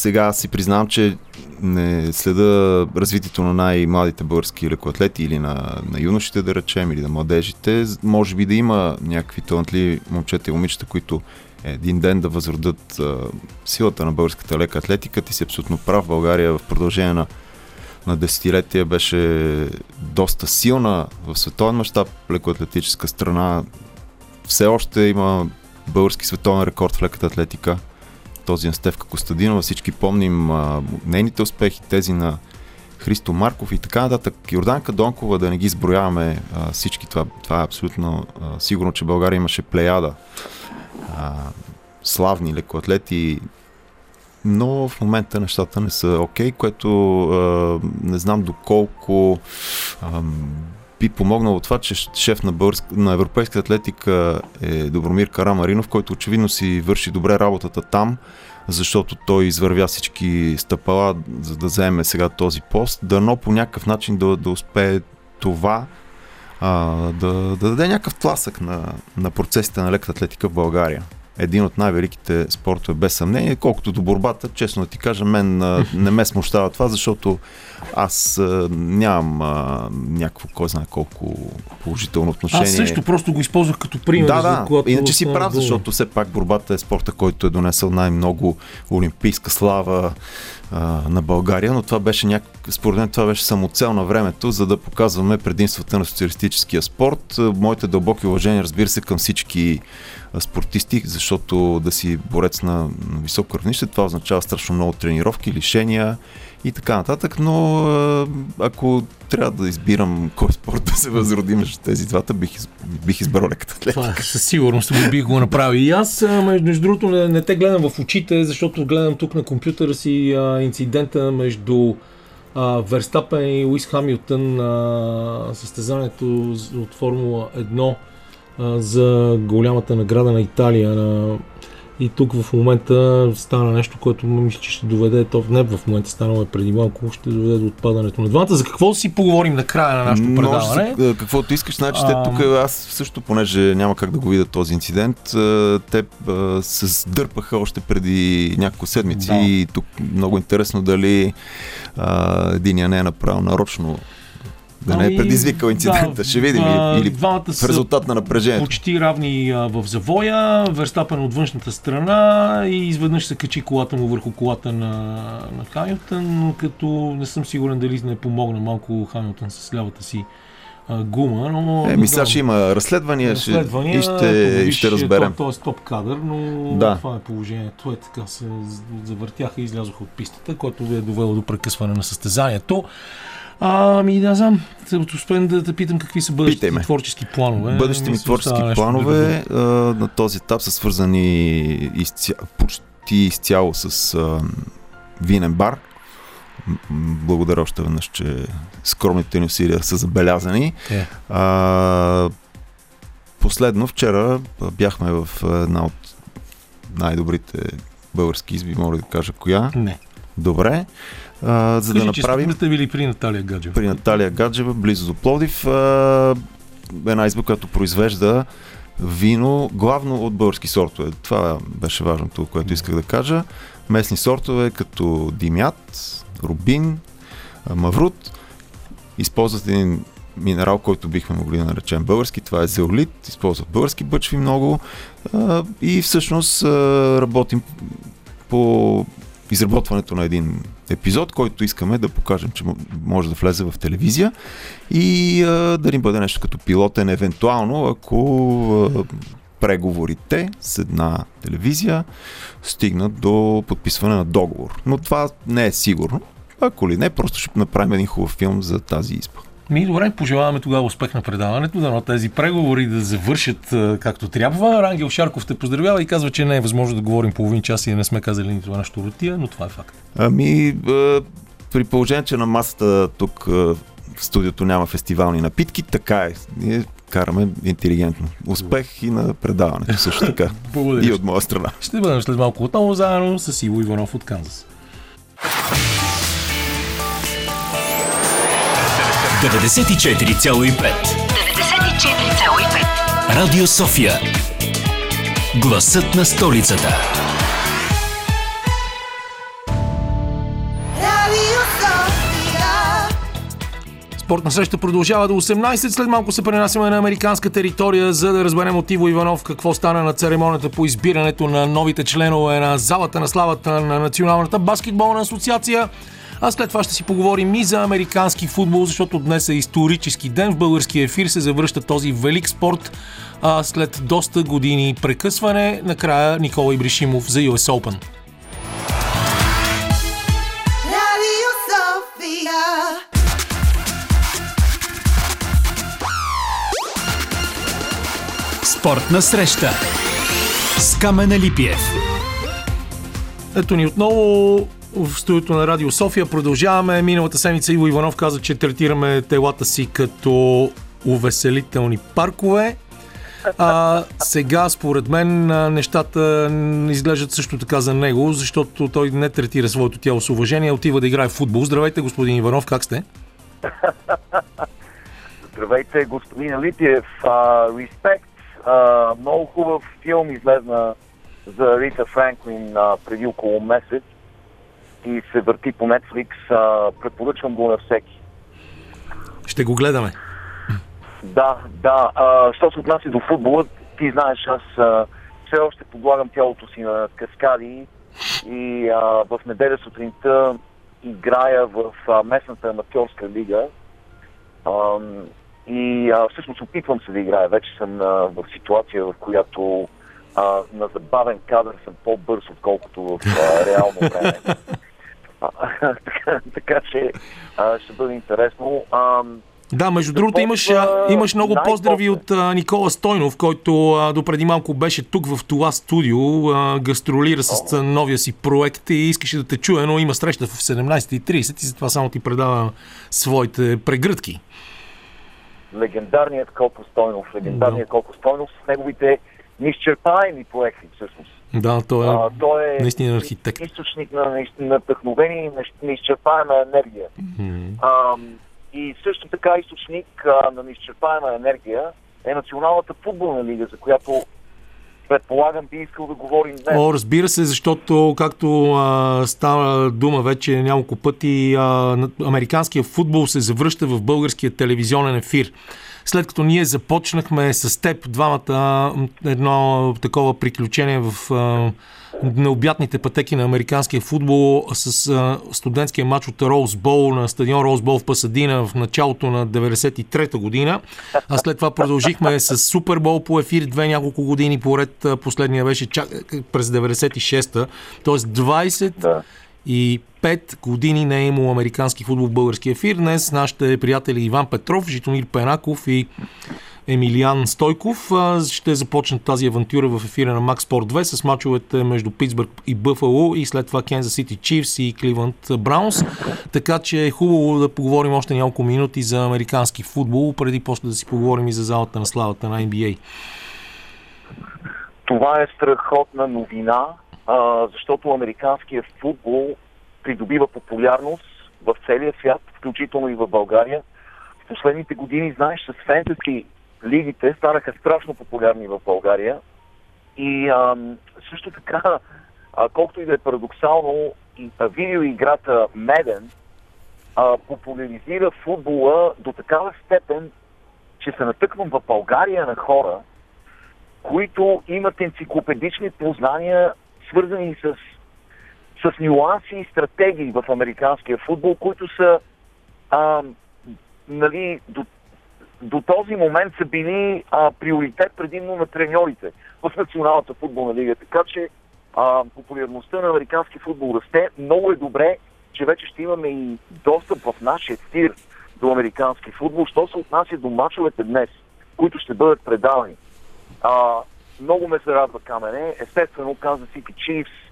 сега си признавам, че не следа развитието на най-младите български лекоатлети или на, на юношите, да речем, или на младежите. Може би да има някакви талантливи момчета и момичета, които един ден да възродат а, силата на българската лека атлетика. Ти си абсолютно прав. България в продължение на, на десетилетия беше доста силна в световен мащаб лекоатлетическа страна. Все още има български световен рекорд в леката атлетика. Този на Стевка Костадинова. Всички помним а, нейните успехи, тези на Христо Марков и така нататък. Йорданка Донкова, да не ги изброяваме всички, това, това е абсолютно а, сигурно, че България имаше плеяда а, славни лекоатлети, но в момента нещата не са окей, което а, не знам доколко а, би помогнало това, че шеф на, българск, на европейска атлетика е Добромир Карамаринов, който очевидно си върши добре работата там, защото той извървя всички стъпала, за да вземе сега този пост, дано по някакъв начин да, да успее това а, да, да даде някакъв тласък на, на процесите на леката атлетика в България. Един от най-великите спортове, без съмнение. Колкото до борбата, честно да ти кажа, мен не ме смущава това, защото аз а, нямам а, някакво, кой знае колко положително отношение. Аз също просто го използвах като пример. Да, да. когато Иначе си прав, дума. защото все пак борбата е спорта, който е донесъл най-много олимпийска слава а, на България, но това беше някак, според мен това беше самоцел на времето, за да показваме предимствата на социалистическия спорт. Моите дълбоки уважения, разбира се, към всички спортисти, защото да си борец на високо равнище, това означава страшно много тренировки, лишения и така нататък, но ако трябва да избирам кой спорт да се възроди между тези двата, бих, бих избрал леката атлетика. Това със сигурност го бих го направил. И аз, между, другото, не, не те гледам в очите, защото гледам тук на компютъра си а, инцидента между а, Верстапен и Луис Хамилтън а, състезанието от Формула 1 а, за голямата награда на Италия на И тук в момента стана нещо, което мисля, че ще доведе, то не в момента станало е преди малко, ще доведе до отпадането на двамата. За какво си поговорим на края на нашето Може предаване? да- каквото искаш, значи те тук, аз също, понеже няма как да го видя този инцидент, а, те а, се сдърпаха още преди няколко седмици Да. и тук много интересно дали единия не е направил нарочно да не е Ами, предизвикал инцидента. да, Ще видим или двамата в резултат на напрежението. почти равни в завоя, Верстапен от външната страна и изведнъж се качи колата му върху колата на, на Хамилтън, но като не съм сигурен дали не помогна малко Хамилтън с лявата си гума, но... Е, мисля, да, ще има разследвания, ще, разследвания, и, ще, и ще разберем. То, то е стоп кадър, но Да. това е положението. Е така се завъртяха и излязоха от пистата, което ви е довело до прекъсване на състезанието. Ами, не знам, успеем да те питам какви са бъдещите Питай ме. ти творчески планове. Бъдещите ми творчески планове а, на този етап са свързани изця... почти изцяло с а, винен бар. Благодаря още веднъж, че скромните ни усилия са забелязани. Е. А, последно, вчера бяхме в една от най-добрите български изби, мога да кажа коя. Не. Добре. А, за да Кажи, че направим сте били при Наталия Гаджева. при Наталия Гаджева, близо до Пловдив. А, една изба, която произвежда вино, главно от български сортове. Това беше важното, което исках да кажа. Местни сортове, като Димят, Рубин, Маврут. Използват един минерал, който бихме могли да наречем български. Това е зеолит. Използват български бъчви много. И всъщност работим по изработването на един епизод, който искаме да покажем, че може да влезе в телевизия и а, да ни бъде нещо като пилотен, евентуално, ако а, преговорите с една телевизия стигнат до подписване на договор. Но това не е сигурно. Ако ли не, просто ще направим един хубав филм за тази изба. Ми, добре, пожелаваме тогава успех на предаването, да тези преговори да завършат както трябва. Рангел Шарков те поздравява и казва, че не е възможно да говорим половин час и не сме казали нито една щуротия, но това е факт. Ами, при положение, че на масата тук в студиото няма фестивални напитки, така е. Ние караме интелигентно. Успех и на предаването също така. Благодаря. и от моя страна. Ще бъдем след малко отново заедно с Иво Иванов от Канзас. 94,5. 94,5. Радио София. Гласът на столицата. Спортна среща продължава до 18. След малко се пренасяме на американска територия, за да разберем от Иво Иванов какво стана на церемонията по избирането на новите членове на залата на славата на Националната баскетболна асоциация. А след това ще си поговорим и за американски футбол, защото днес е исторически ден. В българския ефир се завръща този велик спорт а, след доста години прекъсване. Накрая Никола Ибришимов за US Open. Спортна среща с Камена Липиев. Ето ни отново в студиото на Радио София. Продължаваме. Миналата седмица Иво Иванов каза, че третираме телата си като увеселителни паркове. А, сега, според мен, нещата изглеждат също така за него, защото той не третира своето тяло с уважение, отива да играе в футбол. Здравейте, господин Иванов, как сте? Здравейте, господин Липиев. А, респект. Много хубав филм излезна за Рита Франклин преди около месец и се върти по Netflix. А, препоръчвам го на всеки. Ще го гледаме. Да, да. А, що се отнася до футбола, ти знаеш, аз а, все още подлагам тялото си на каскади и а, в неделя сутринта играя в а, местната аматьорска лига. Ам, и а, всъщност опитвам се да играя. Вече съм а, в ситуация, в която а, на забавен кадър съм по-бърз, отколкото в а, реално време. А, така, така че а, ще бъде интересно. Ам, Да, между другото Започва имаш, а, имаш много поздрави от а, Никола Стойнов, който а, допреди малко беше тук в това студио, а, гастролира с а, новия си проект и искаше да те чуе, но има среща в 17.30 и затова само ти предава своите прегръдки. легендарният Колко Стойнов, легендарният Колко Стойнов с неговите неизчерпаеми проекти всъщност. Да, той е А, той е наистина архитект. източник на, на, вдъхновение и неизчерпаема енергия. А, и също така източник а, на неизчерпаема енергия е Националната футболна лига, за която предполагам би искал да говорим днес. О, разбира се, защото както а, става дума вече няколко пъти, а, американският футбол се завръща в българския телевизионен ефир. След като ние започнахме с теб двамата едно такова приключение в необятните пътеки на американския футбол с студентския матч от Роуз Бол на стадион Роуз Бол в Пасадина в началото на 93-та година. А след това продължихме с Супербол по ефир две няколко години поред. Последния беше чак, през 96-та. Тоест 20 Да. и 5 години не е имало американски футбол в български ефир. Днес нашите приятели Иван Петров, Житомир Пенаков и Емилиан Стойков ще започнат тази авантюра в ефира на Max Sport 2 с мачовете между Питсбърг и Бъфало и след това Kansas City Chiefs и Кливънд Браунс. Така че е хубаво да поговорим още няколко минути за американски футбол, преди после да си поговорим и за залата на славата на NBA. Това е страхотна новина, защото американският футбол придобива популярност в целия свят, включително и в България. В последните години, знаеш, с фентези лигите станаха страшно популярни в България. И а, също така, а, колкото и да е парадоксално, и, а, видеоиграта Меден популяризира футбола до такава степен, че се натъквам в България на хора, които имат енциклопедични познания, свързани с, с нюанси и стратегии в американския футбол, които са а, нали, до, до този момент са били а, приоритет предимно на треньорите в Националната футболна лига. Така че а, популярността на американски футбол расте. Много е добре, че вече ще имаме и достъп в нашия ефир до американски футбол. Що се отнася до мачовете днес, които ще бъдат предавани. А, много ме се радва Камене. Естествено, Kansas City Chiefs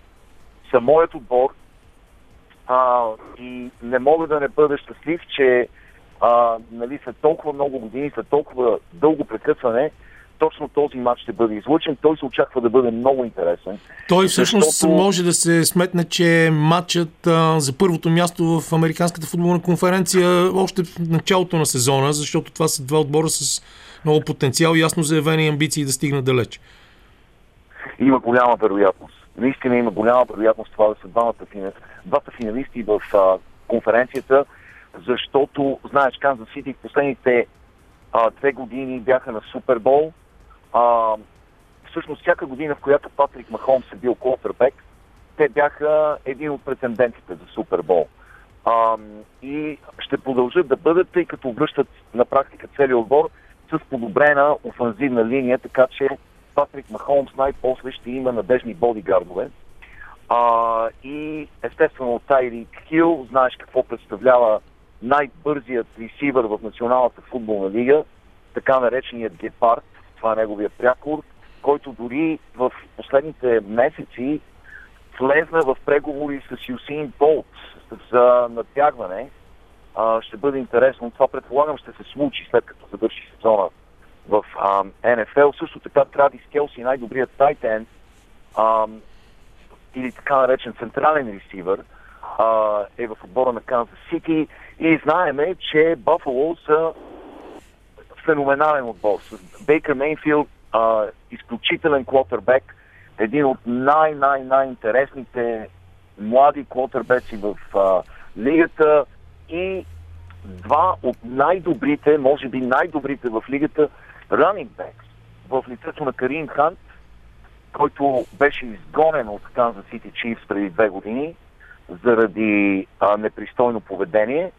са моят отбор. А, и не мога да не бъда щастлив, че а, нали, след толкова много години, след толкова дълго прекъсване, точно този матч ще бъде излучен. Той се очаква да бъде много интересен. Той всъщност Защото- може да се сметне, че матчът а, за първото място в Американската футболна конференция още в началото на сезона, защото това са два отбора с много потенциал и ясно заявени амбиции да стигнат далеч. Има голяма вероятност. Наистина има голяма вероятност това да са двамата двата финалисти в а, конференцията, защото, знаеш, Канзас Сити в последните а, две години бяха на Супербол. А, всъщност всяка година, в която Патрик Махомс е бил квотербек, те бяха един от претендентите за Супербол. А, и ще продължат да бъдат, тъй като връщат на практика целият отбор с подобрена офанзивна линия, така че Патрик Махомс най-после ще има надежни бодигардове. А, и естествено Тайрик Хил, знаеш какво представлява най-бързият ресивър в Националната футболна лига, така нареченият Гепард, това е неговия прякор, който дори в последните месеци влезна в преговори с Юсин Болт за натягване. А, ще бъде интересно. Това предполагам ще се случи след като завърши сезона в а, НФЛ. Също така Традис Келси, най-добрият тайтен, или така наречен централен ресивър, а, е в отбора на Канзас Сити и знаеме, че Бафало са феноменален отбор. С Бейкър Мейнфилд, а, изключителен квотербек, един от най-най-най-интересните млади квотербеци в а, лигата и два от най-добрите, може би най-добрите в лигата, running backs в лицето на Карин Хант, който беше изгонен от Kansas City Chiefs преди две години заради а, непристойно поведение.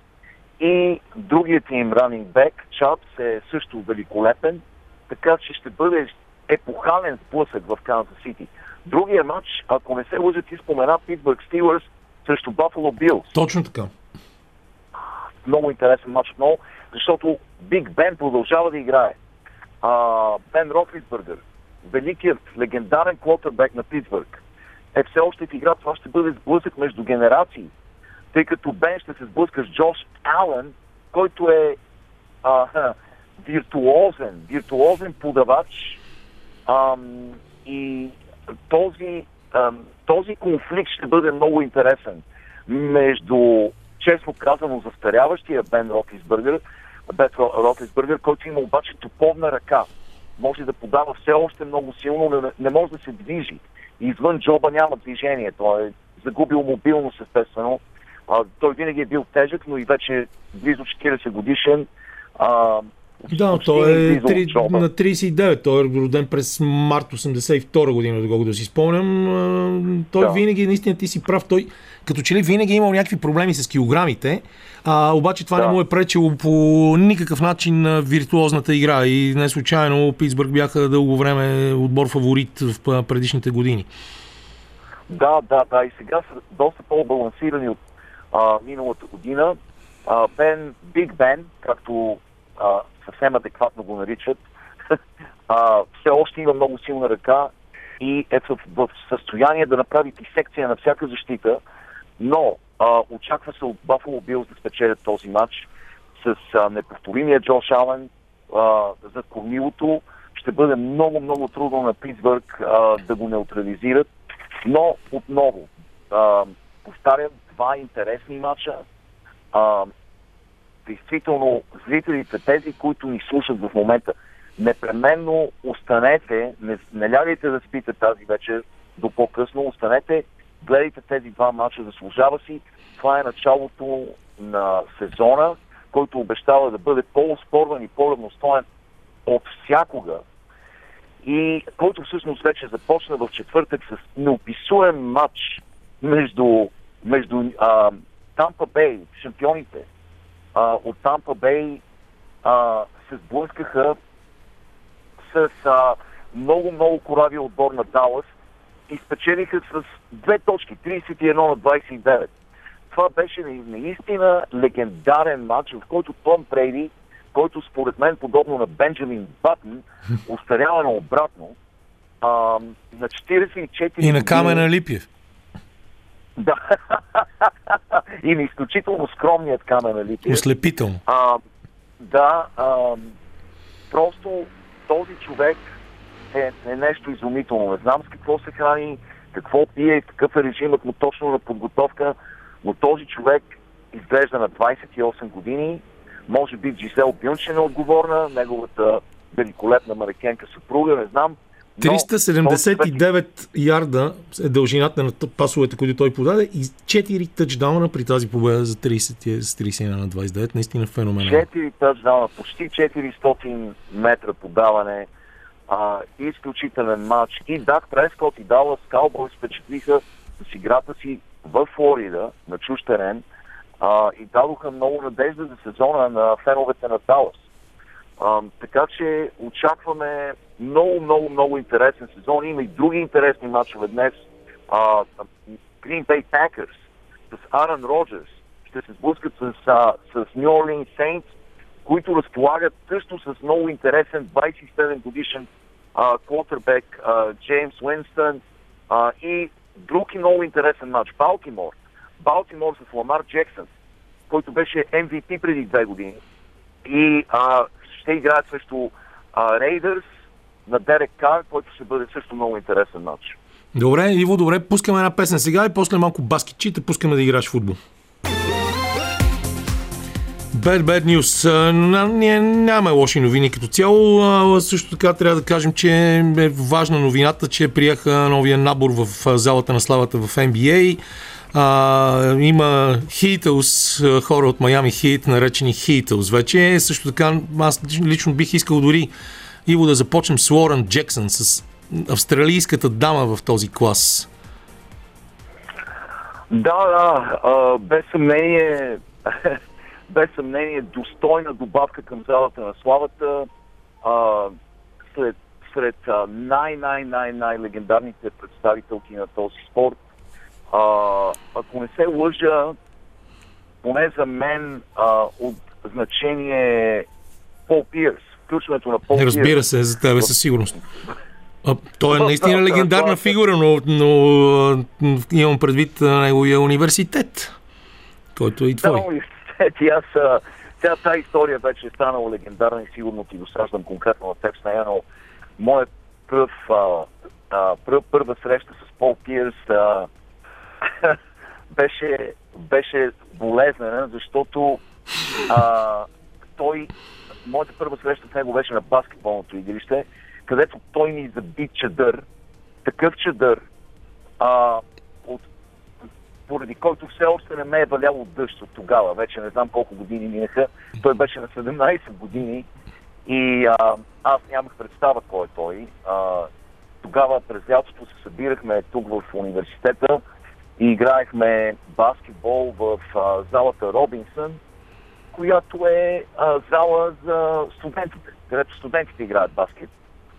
И другият им running back, Чапс, е също великолепен, така че ще бъде епохален сблъсък в Kansas City. Другия матч, ако не се лъжа, ти спомена Питбърг Стилърс срещу Buffalo Bills Точно така. много интересен матч отново, защото Биг Бен продължава да играе. А, Бен Рофлисбъргър, великият легендарен квотербек на Питсбърг, е все още в игра. Това ще бъде сблъсък между генерации, тъй като Бен ще се сблъска с Джош Ален, който е а, виртуозен, виртуозен подавач, Ам, и този, ам, този конфликт ще бъде много интересен между, честно казано, застаряващия Бен Ротисбъргер, Бет Ро- Ротисбъргер, който има обаче топовна ръка. Може да подава все още много силно, но не, не може да се движи. Извън джоба няма движение. Той е загубил мобилност, естествено. А, той винаги е бил тежък, но и вече близо 40 годишен. А, Да, почти той е излиза от три, джоба. на 39. Той е роден през март 82 година, доколкото си спомням. Той Да. винаги, наистина ти си прав, той като че ли винаги е имал някакви проблеми с килограмите, а, обаче това Да. не му е пречило по никакъв начин на виртуозната игра и не случайно Питсбърг бяха дълго време отбор фаворит в предишните години. Да, да, да. И сега са доста по-балансирани от а, миналата година. А, Бен, Биг Бен, както а, съвсем адекватно го наричат, а, все още има много силна ръка и е в, в състояние да направи секция на всяка защита, но а, очаква се от Buffalo Bills да спечелят този матч с а, неповторимия Джош Ален а, за кормилото. Ще бъде много, много трудно на Питсбърг а, да го неутрализират. Но отново, а, повтарям, два интересни матча. А, действително, зрителите, тези, които ни слушат в момента, непременно останете, не, не лягайте да спите тази вечер до по-късно, останете, гледайте тези два матча, заслужава си. Това е началото на сезона, който обещава да бъде по-оспорван и по-равностоен от всякога и който всъщност вече започна в четвъртък с неописуем матч между, между а, Тампа Бей, шампионите а, от Тампа Бей а, се сблъскаха с а, много, много корави отбор на Далас и спечелиха с две точки, 31 на 29. Това беше на- наистина легендарен матч, в който Том Брейди, който според мен, подобно на Бенджамин Батън, устарява на обратно, а, на 44 И на Камена Липиев. Да. и на изключително скромният Камен Липиев. Ослепително. А, да, а, просто този човек е, е нещо изумително. Не знам с какво се храни, какво пие, какъв е режимът му точно на подготовка, но този човек изглежда на 28 години. Може би Джисел Бюнчен е отговорна, неговата великолепна марекенка съпруга, не знам. Но този човек 379 ярда е дължината на пасовете, които той подаде и 4 тъчдауна при тази победа за 30, с 31 на 29. Наистина феноменално. 4 тъчдауна, почти 400 метра подаване, а, изключителен матч. И Дак Прескот и Далас Каубойс впечатлиха с играта си в Флорида, на чуж терен, а, и дадоха много надежда за сезона на феновете на Далас. А, така че очакваме много, много, много интересен сезон. Има и други интересни матчове днес. А, Green Bay Packers с Аран Роджерс ще се сблъскат с, а, с New Orleans Saints, които разполагат също с много интересен 27 годишен квотербек Джеймс Уинстън и друг и много интересен матч. Балтимор. Балтимор с Ламар Джексън, който беше MVP преди две години. И а, ще играят срещу Рейдърс на Дерек Кар, който ще бъде също много интересен матч. Добре, Иво, добре, пускаме една песен сега и после малко баскетчи те пускаме да играш в футбол. Bad Bad News. Ние нямаме лоши новини като цяло. Също така трябва да кажем, че е важна новината, че приеха новия набор в залата на славата в NBA. А, има Хитълс, хора от Майами Хит, наречени Хитълс. Вече също така аз лично бих искал дори Иво да започнем с Лорен Джексън, с австралийската дама в този клас. Да, да, а, без съмнение, без съмнение достойна добавка към залата на славата. А, след, сред а, най-най-най-най легендарните представителки на този спорт. А, ако не се лъжа, поне за мен а, от значение е Пол Пирс. Включването на Пол. Разбира се, за тебе със сигурност. А, той е наистина да, легендарна да. фигура, но, но имам предвид а, неговия университет, който е и твой. Да, университет. И аз, тя, тази история вече е станала легендарна и сигурно ти досаждам конкретно на теб с нея, но моят пръв, а, а, пър, първа среща с Пол Пирс а, беше, беше болезнена, защото а, той, моята първа среща с него беше на баскетболното игрище, където той ми заби чадър, такъв чадър, а, от, поради който все още не ме е валял от дъжд от тогава. Вече не знам колко години минаха. Той беше на 17 години и а, аз нямах представа кой е той. А, тогава през лятото се събирахме тук в университета и играехме баскетбол в а, залата Робинсън, която е а, зала за студентите, където студентите играят баскет.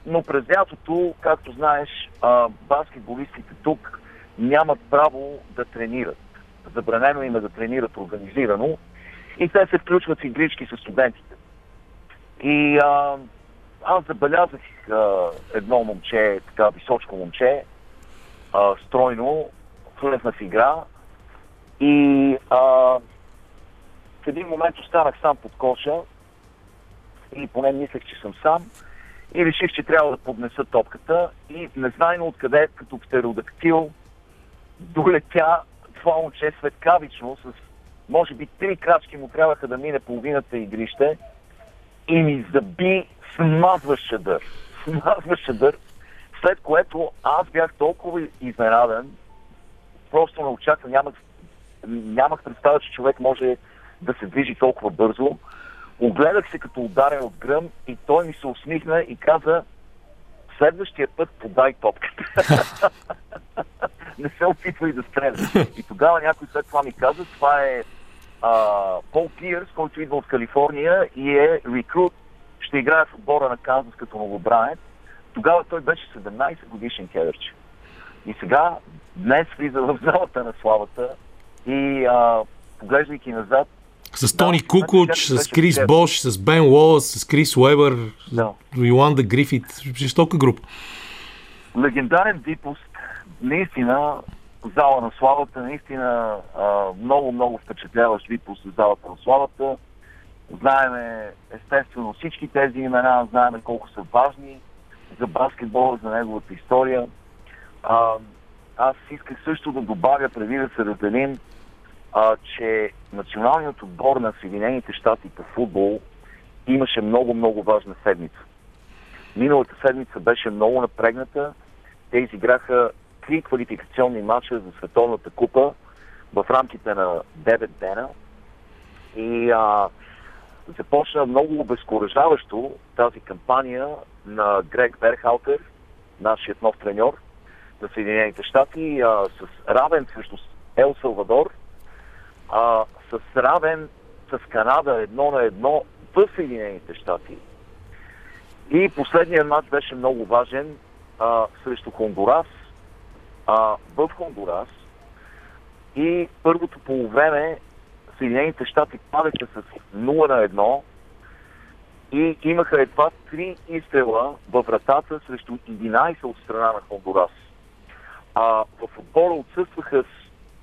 Но през лятото, както знаеш, а, баскетболистите тук нямат право да тренират. Забранено им е да тренират организирано и те се включват в игрички с студентите. И а, аз забелязах а, едно момче, така височко момче, а, стройно, влезна в игра и а, в един момент останах сам под коша или поне мислех, че съм сам и реших, че трябва да поднеса топката и незнайно откъде, като птеродактил, долетя това момче светкавично с може би три крачки му трябваха да мине половината игрище и ми заби смазващ чадър. Смазващ чадър, след което аз бях толкова изненадан, просто не очаквам, нямах, нямах представа, че човек може да се движи толкова бързо. Огледах се като ударен от гръм и той ми се усмихна и каза следващия път подай топката. не се опитвай да стреляш. И тогава някой след това ми каза, това е а, Пол Пирс, който идва от Калифорния и е рекрут, ще играе в отбора на Канзас като новобранец. Тогава той беше 17 годишен кедърче. И сега, днес влиза в залата на славата и а, поглеждайки назад, С Тони Да, Кукуч, значи, с беше Крис добре. Бош, с Бен Уолъс, с Крис Уебър, Да. Йоланда Грифит. Жестока група. легендарен випуск, наистина зала на славата, наистина а, много, много впечатляващ випуск за залата на славата. Знаеме естествено всички тези имена, знаеме колко са важни за баскетбола, за неговата история. А, аз исках също да добавя, преди да се разделим, а, че националният отбор на Съединените щати по футбол имаше много, много важна седмица. Миналата седмица беше много напрегната. Те изиграха три квалификационни матча за Световната купа в рамките на 9 дена. И а, започна много обезкуражаващо тази кампания на Грег Берхалтер, нашият нов треньор на Съединените щати, а, с равен срещу Ел Салвадор, а, с равен с Канада едно на едно в Съединените щати. И последният матч беше много важен а, срещу Хондурас, а, в Хондурас. И първото полувреме Съединените щати падаха с 0 на 1 и имаха едва 3 изстрела във вратата срещу 11 от страна на Хондурас. А в отбора отсъстваха с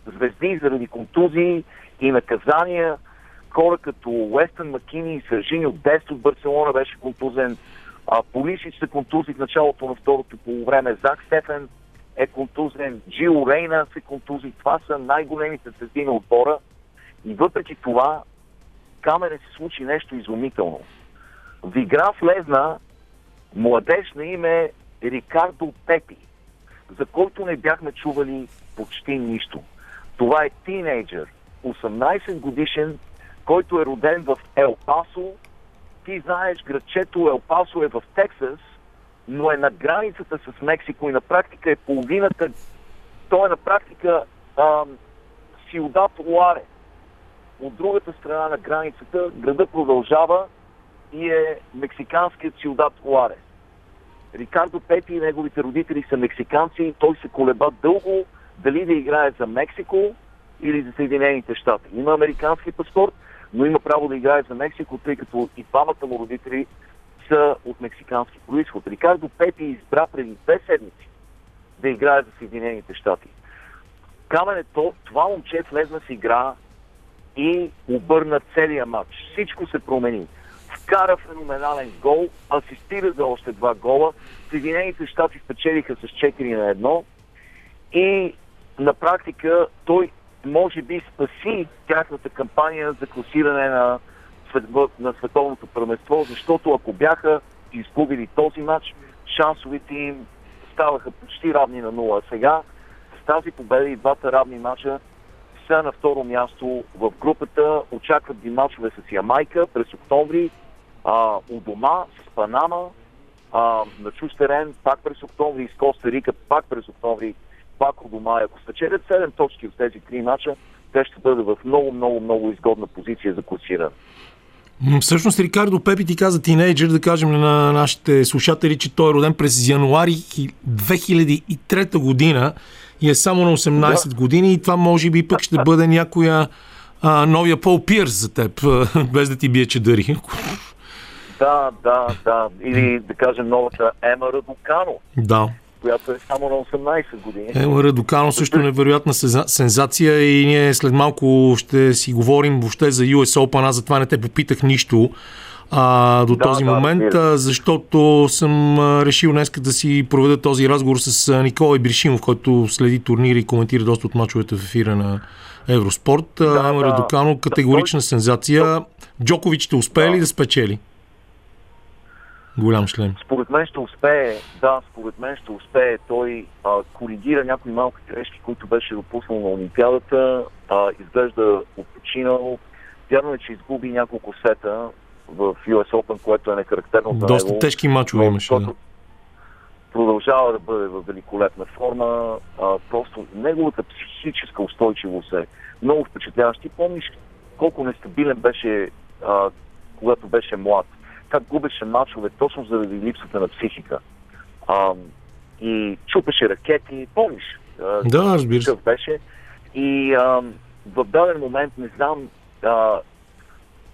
звезди заради контузии и наказания. Хора като Уестън Макини и Сържини от 10 от Барселона беше контузен. А, Полисич се контузи в началото на второто полувреме. Зак Стефен е контузен. Джил Рейна се контузи. Това са най-големите звезди на отбора. И въпреки това, Камере се случи нещо изумително. В игра влезна младеж на име Рикардо Пепи, за който не бяхме чували почти нищо. Това е тинейджър, 18 годишен, който е роден в Ел Пасо. Ти знаеш, градчето Ел Пасо е в Тексас, но е на границата с Мексико и на практика е половината, той е на практика Сиудат Луаре. От другата страна на границата града продължава и е мексиканският Сиудат Луаре. Рикардо Пепи и неговите родители са мексиканци той се колеба дълго дали да играе за Мексико или за Съединените щати. Има американски паспорт, но има право да играе за Мексико, тъй като и двамата му родители са от мексикански происход. Рикардо Пепи избра преди две седмици да играе за Съединените щати. Каменето, това момче влезна в игра и обърна целия матч. Всичко се промени. вкара феноменален гол, асистира за още два гола. Съединените щати спечелиха с 4 на 1 и на практика той може би спаси тяхната кампания за класиране на, на световното първенство, защото ако бяха изгубили този матч, шансовете им ставаха почти равни на нула. Сега с тази победа и двата равни мача са на второ място в групата. Очакват ги мачове с Ямайка през октомври, а, у дома с Панама, а, на чуж терен пак през октомври с Коста Рика пак през октомври, пак у дома. И Ако спечелят 7 точки от тези три мача, те ще бъдат в много, много, много изгодна позиция за класиране. Всъщност Рикардо Пепи ти каза тинейджър, да кажем на нашите слушатели, че той е роден през януари хи- 2003 година и е само на 18 години и това може би пък ще бъде някоя а, новия Пол Пирс за теб, без да ти бие чедари. Да, да, да. Или да кажем новата Ема Радукано, Да. Която е само на 18 години. Ема Радокано също невероятна сензация и ние след малко ще си говорим въобще за US Open. Аз затова не те попитах нищо а, до Да, този да, момент, а, защото съм решил днес да си проведа този разговор с Николай Бришимов, който следи турнири и коментира доста от мачовете в ефира на Евроспорт. Да, Да, да. Радокано, категорична Той- сензация. Джокович ще успее ли Да. да спечели? Голям шлем. Според мен ще успее, да, според мен ще успее. Той а, коригира някои малки грешки, които беше допуснал на Олимпиадата. А, изглежда отпочинал. Вярно е, че изгуби няколко сета в US Open, което е нехарактерно за Доста него. тежки мачове имаше. Да. Продължава да бъде в великолепна форма. А, просто неговата психическа устойчивост е много впечатляваща. Ти помниш колко нестабилен беше, а, когато беше млад. Как губеше мачове точно заради липсата на психика. А, и чупеше ракети, помниш? Да, разбира се. беше. И а, в даден момент не знам, а,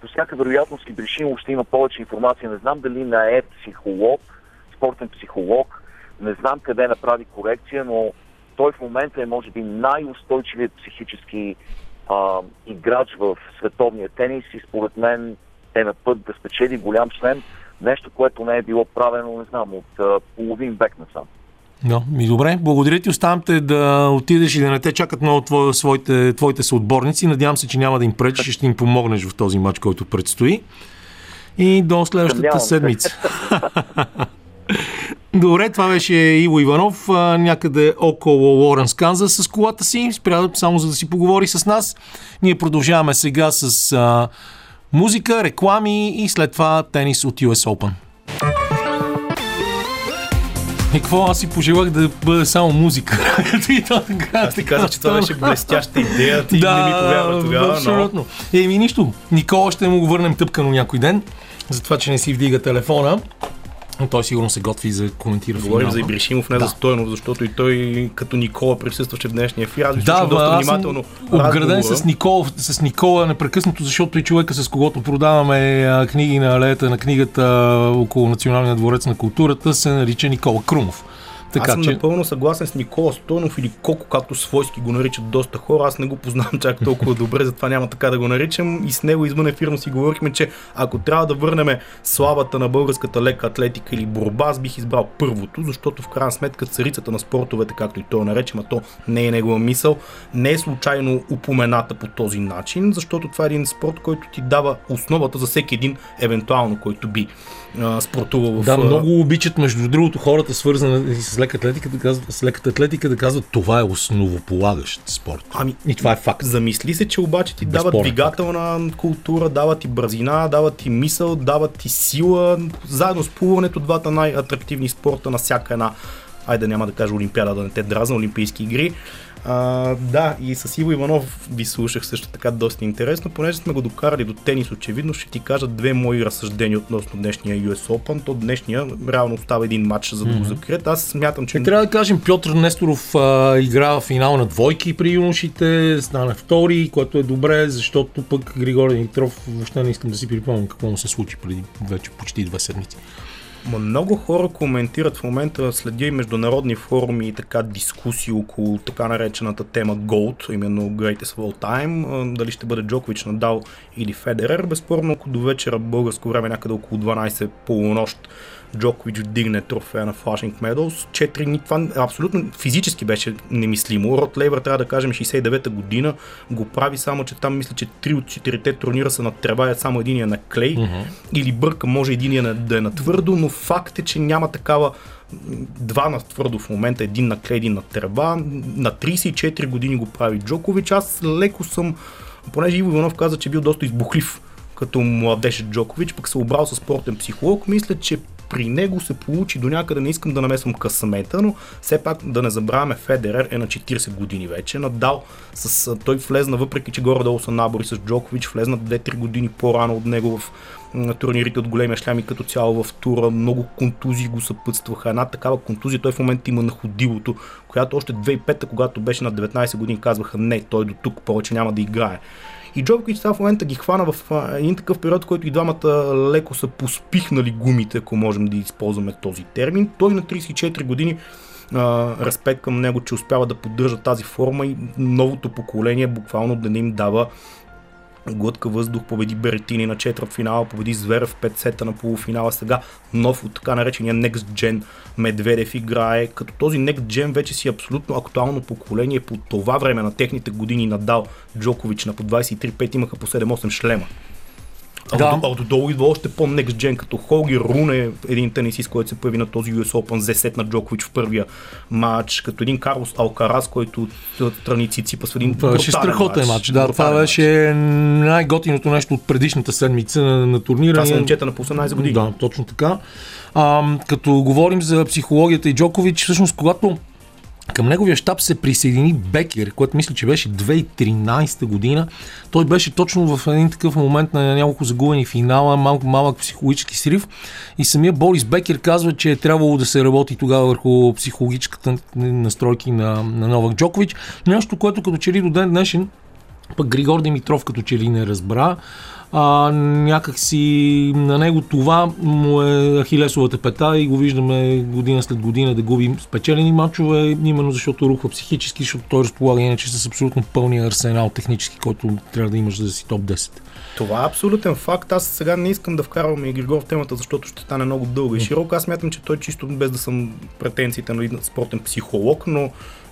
по всяка вероятност Ибришимов ще има повече информация. Не знам дали на е психолог, спортен психолог, не знам къде направи корекция, но той в момента е може би най-устойчивият психически а, играч в световния тенис и според мен е на път да спечели голям член. Нещо, което не е било правено, не знам, от а, половин век насам. Да, ми добре. Благодаря ти. Оставам те да отидеш и да не те чакат много твои, своите, твоите съотборници. Надявам се, че няма да им пречиш и ще им помогнеш в този матч, който предстои. И до следващата Съмнявам се. седмица. Добре, това беше Иво Иванов, някъде около Лоренс, Канзас с колата си. Спря само за да си поговори с нас. Ние продължаваме сега с музика, реклами и след това тенис от US Open. И какво аз си пожелах да бъде само музика. И то така, Аз ти казах, че това беше блестяща идея, ти не ми повярва тогава, но... абсолютно. Еми нищо. Никола ще му го върнем тъпкано някой ден, за това, че не си вдига телефона. Но той сигурно се готви за коментира Говорим за Ибришимов, не Да. за Стойнов, защото и той като Никола присъстваше в днешния ефир. Аз Да, доста аз внимателно. обграден с Никола, с Никола непрекъснато, защото и човека, с когото продаваме а, книги на алеята на книгата около Националния дворец на културата, се нарича Никола Крумов. Така аз съм че... напълно съгласен с Никола Стойнов или Коко, както свойски го наричат доста хора. Аз не го познавам чак толкова добре, затова няма така да го наричам. И с него извън ефирно си говорихме, че ако трябва да върнем славата на българската лека атлетика или борба, аз бих избрал първото, защото в крайна сметка царицата на спортовете, както и той я наречем, а то не е негова мисъл, не е случайно упомената по този начин, защото това е един спорт, който ти дава основата за всеки един, евентуално, който би а, спортувал в Да, много обичат, между другото, хората, свързани с лека атлетика, да казват, с леката атлетика, да казват, това е основополагащ спорт. Ами, И това е факт. Замисли се, че обаче ти дават двигателна култура, дават ти бързина, дават ти мисъл, дават ти сила. Заедно с плуването, двата най-атрактивни спорта на всяка една, айде няма да кажа Олимпиада, да не те дразна, Олимпийски игри. А, да, и с Иво Иванов ви слушах също така доста интересно, понеже сме го докарали до тенис, очевидно ще ти кажа две мои разсъждения относно днешния US Open. То днешния реално остава един матч, за да го закрият. Аз смятам, че Е, трябва да кажем, Пьотър Несторов а, игра в финал на двойки при юношите, стана втори, което е добре, защото пък Григорий Димитров въобще не искам да си припомням какво му се случи преди вече почти две седмици. Много хора коментират в момента, следя и международни форуми и така дискусии около така наречената тема GOAT, именно Greatest of All Time, дали ще бъде Джокович, Надал или Федерер. Безспорно, ако до вечера българско време някъде около 12 полунощ Джокович вдигне трофея на Flushing Meadows. 4 ни, това абсолютно физически беше немислимо. Род Лейвър трябва да кажем 69-та година го прави, само че там мисля, че 3 от 4 турнира са на трева, е само единия на клей. Uh-huh. Или бърка, може единия на- да е на твърдо, но факт е, че няма такава два на твърдо в момента, един на клей, един на трева. На 34 години го прави Джокович. Аз леко съм, понеже Иво Иванов каза, че бил доста избухлив като младеж Джокович, пък се обрал с спортен психолог, мисля, че при него се получи до някъде, не искам да намесвам късмета, но все пак да не забравяме, Федерер е на 40 години вече. Надал, с, той влезна, въпреки че горе-долу са набори с Джокович, влезна 2-3 години по-рано от него в м, турнирите от големия шлям и като цяло в тура. Много контузии го съпътстваха. Една такава контузия той в момента има на ходилото, която още 2005 когато беше на 19 години, казваха не, той до тук повече няма да играе. И Джокович сега в момента ги хвана в един такъв период, който и двамата леко са поспихнали гумите, ако можем да използваме този термин. Той на 34 години а, респект към него, че успява да поддържа тази форма и новото поколение буквално да не им дава глътка въздух, победи Беретини на четвърт финала, победи Зверев в 5 сета на полуфинала. Сега нов от така наречения Next Gen Медведев играе. Като този Next Gen вече си абсолютно актуално поколение по това време на техните години надал Джокович на по 23-5 имаха по 7-8 шлема. Да. да. а отдолу идва още по-next gen, като Холги Руне, един тенисист, който се появи на този US Open, взе сет на Джокович в първия матч, като един Карлос Алкарас, който отстрани Циципас в един Това беше страхотен матч. Да, Брутален това беше най-готиното нещо от предишната седмица на, на турнира. Това са момчета на по 18 години. Да, точно така. А, като говорим за психологията и Джокович, всъщност когато към неговия щаб се присъедини Бекер, което мисля, че беше 2013 година. Той беше точно в един такъв момент на няколко загубени финала, малко малък психологически срив. И самия Борис Бекер казва, че е трябвало да се работи тогава върху психологическата настройки на, на Новак Джокович. Нещо, което като че ли до ден днешен пък Григор Димитров като че ли не разбра. А, някак си на него това му е ахилесовата пета и го виждаме година след година да губи спечелени матчове, именно защото рухва психически, защото той разполага иначе с абсолютно пълния арсенал технически, който трябва да имаш за да си топ 10. Това е абсолютен факт. Аз сега не искам да вкарвам и Григор в темата, защото ще стане много дълга и широка. Аз смятам, че той чисто без да съм претенциите на спортен психолог, но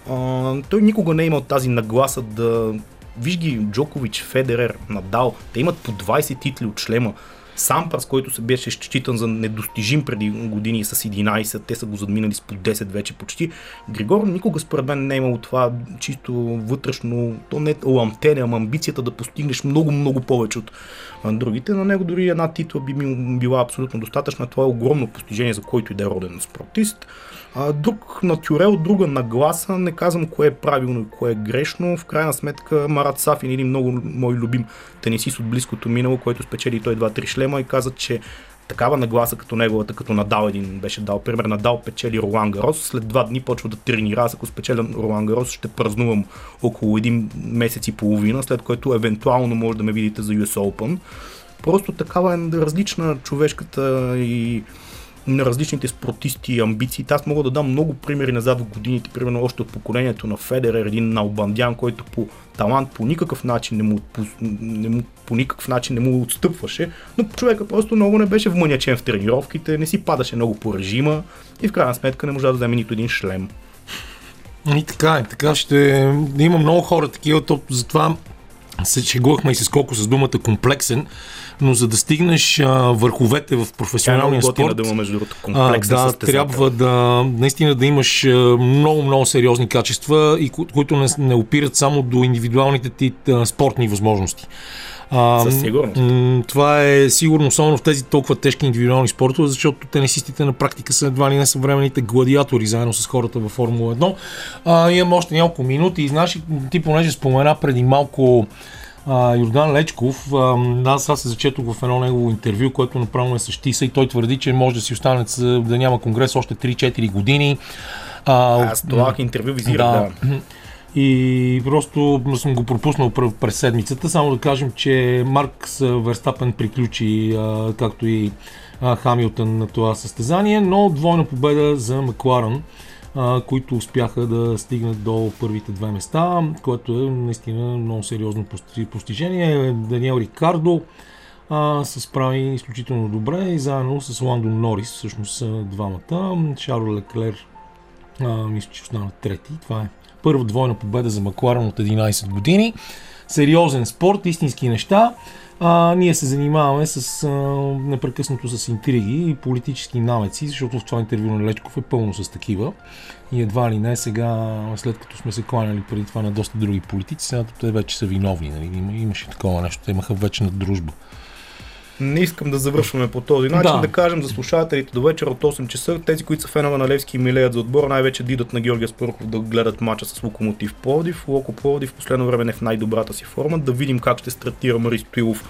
а, той никога не е имал тази нагласа да... Виж ги, Джокович, Федерер, Надал, те имат по 20 титли от шлема. Сампрас, който се беше считан за недостижим преди години с 11, те са го задминали с по 10 вече почти. Григор никога според мен не е имал това чисто вътрешно, то не е ламтене, ама амбицията да постигнеш много, много повече от другите. На него дори една титла би била абсолютно достатъчна. Това е огромно постижение, за който и да е роден спортист. А, друг натюрел, друга нагласа, не казвам кое е правилно и кое е грешно. В крайна сметка Марат Сафин, един много мой любим тенисист от близкото минало, който спечели той 2-3 шлема и каза, че такава нагласа като неговата, като Надал един беше дал пример. Надал печели Ролан Гарос, след два дни почва да тренира. Аз ако спечеля Ролан Гарос, ще празнувам около един месец и половина, след което евентуално може да ме видите за US Open. Просто такава е различна човешката и на различните спортисти и амбиции. Аз мога да дам много примери назад в годините, примерно още от поколението на Федерер, един Налбандян, който по талант по никакъв начин не му, по, не му, по никакъв начин не му отстъпваше, но човека просто много не беше вмънячен в тренировките, не си падаше много по режима и в крайна сметка не можа да вземе нито един шлем. И така, и така ще има много хора такива, то, затова се шегувахме и с колко с думата комплексен, но за да стигнеш а, върховете в е професионалния готина спорт, дума, между другото, а, комплексен да, трябва да наистина да имаш а, много, много сериозни качества, и ко- които не, не опират само до индивидуалните ти а, спортни възможности. А, Със сигурност. м, Това е сигурно, особено в тези толкова тежки индивидуални спортове, защото тенисистите на практика са едва ли не съвременните гладиатори, заедно с хората във Формула 1. А, имам още няколко минути знаеш, ти понеже спомена преди малко а, Йордан Лечков, а, аз се зачетох в едно негово интервю, което направо ме същиса и той твърди, че може да си остане да няма конгрес още 3-4 години. А, Аз това интервю визирах, да. да. И просто съм го пропуснал пр- през седмицата. Само да кажем, че Маркс Верстапен приключи, а, както и а, Хамилтън на това състезание, но двойна победа за Макларан, които успяха да стигнат до първите две места, което е наистина много сериозно пости- постижение. Даниел Рикардо се справи изключително добре и заедно с Ландон Норис, всъщност двамата. Шарл Леклер а, мисля, че остана трети. Това е първа двойна победа за Макларен от 11 години. Сериозен спорт, истински неща. А, ние се занимаваме с а, непрекъснато с интриги и политически намеци, защото в това интервю на Лечков е пълно с такива. И едва ли не сега, след като сме се кланяли преди това на доста други политици, сега те вече са виновни. Нали? Има, имаше такова нещо, те имаха вечна дружба. Не искам да завършваме по този начин. Да. Да, кажем за слушателите до вечера от 8 часа, тези, които са фенове на Левски и милеят за отбор, най-вече дидат на Георгия Спарухов да гледат мача с Локомотив Пловдив. Локо Пловдив в последно време не е в най-добрата си форма. Да видим как ще стартира Мари Стоилов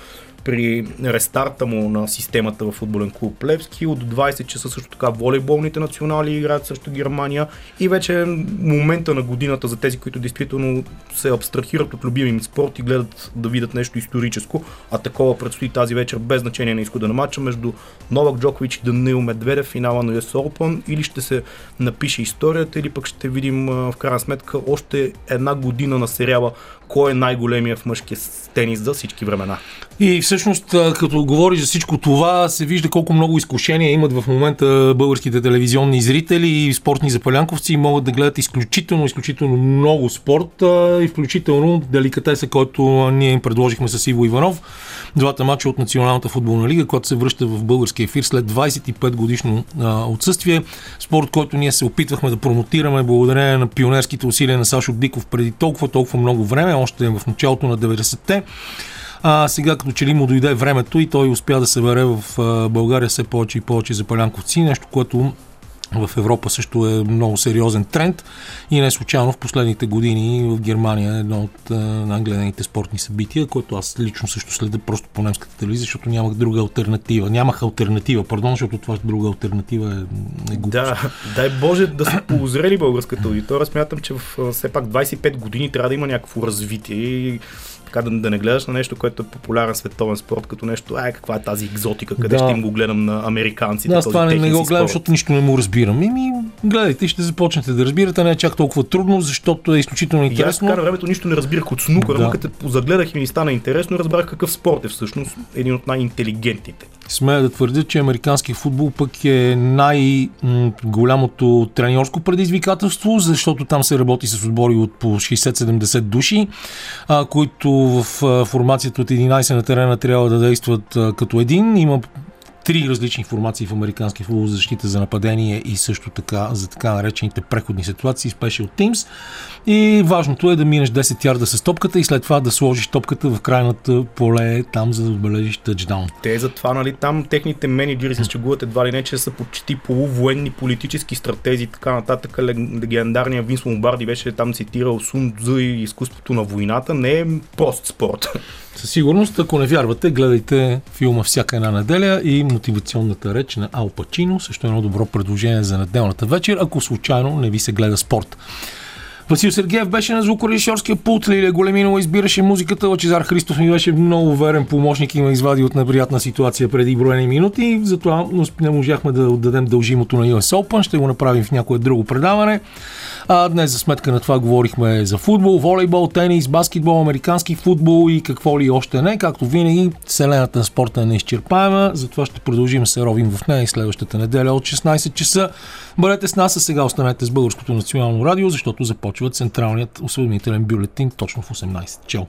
при рестарта му на системата в футболен клуб Левски. От 20 часа също така волейболните национали играят срещу Германия. И вече момента на годината за тези, които действително се абстрахират от любимия им спорт и гледат да видят нещо историческо. А такова предстои тази вечер без значение на изхода на матча между Новак Джокович и Данил Медведев финала на US Open. Или ще се напише историята, или пък ще видим в крайна сметка още една година на сериала кой е най-големия в мъжкия тенис за всички времена. И всъщност, като говориш за всичко това, се вижда колко много изкушения имат в момента българските телевизионни зрители и спортни запалянковци могат да гледат изключително, изключително много спорт и включително деликатеса, който ние им предложихме с Иво Иванов. Двата мача от Националната футболна лига, която се връща в български ефир след 25 годишно отсъствие. Спорт, който ние се опитвахме да промотираме благодарение на пионерските усилия на Сашо Диков преди толкова, толкова много време, още в началото на 90-те. А сега като че ли му дойде времето и той успя да събере в а, България все повече и повече запалянковци, нещо, което в Европа също е много сериозен тренд и не случайно в последните години в Германия е едно от а, най-гледаните спортни събития, което аз лично също следя просто по немската телевизия, защото нямах друга альтернатива. Нямах альтернатива, пардон, защото това друга альтернатива е, е глупост. Да, дай Боже да са поозрели българската аудитория. Смятам, че в а, все пак 25 години трябва да има някакво развитие и така да, да не гледаш на нещо, което е популярен световен спорт, като нещо, ай, каква е тази екзотика, къде Да. ще им го гледам на американците. Да, аз това не, не го гледам, защото нищо не му разбирам. Ими, гледайте и ще започнете да разбирате. Не е чак толкова трудно, защото е изключително И аз интересно. на времето нищо не разбирах от снукър, Да. но като загледах и ми стана интересно, разбрах какъв спорт е всъщност един от най-интелигентните. Смея да твърдя, че американски футбол пък е най-голямото треньорско предизвикателство, защото там се работи с отбори от по 60-70 души, които в формацията от 11 на терена трябва да действат като един. Има три различни формации в американски футбол за защита за нападение и също така за така наречените преходни ситуации, Special Teams. И важното е да минеш 10 ярда с топката и след това да сложиш топката в крайната поле там, за да отбележиш тъчдаун. Те затова, нали, там техните менеджери се счегуват едва ли не, че са почти полувоенни политически стратези и така нататък. Лег- Легендарният Винс Ломбарди беше там цитирал Сун Цзу и изкуството на войната. Не е прост спорт. Със сигурност, ако не вярвате, гледайте филма всяка една неделя и мотивационната реч на Ал Пачино, също едно добро предложение за неделната вечер, ако случайно не ви се гледа спорт. Васил Сергеев беше на звукорежисьорския пулт, Лилия Големинова избираше музиката, Лачезар Христов ми беше много верен помощник и ме извади от неприятна ситуация преди броени минути, затова не можахме да отдадем дължимото на US Open, ще го направим в някое друго предаване. А днес за сметка на това говорихме за футбол, волейбол, тенис, баскетбол, американски футбол и какво ли още не. Както винаги, вселената на спорта е неизчерпаема, затова ще продължим се ровим в нея и следващата неделя от 16 часа. Бъдете с нас, а сега останете с Българското национално радио, защото започва централният осведомителен бюлетин точно в 18. Чао!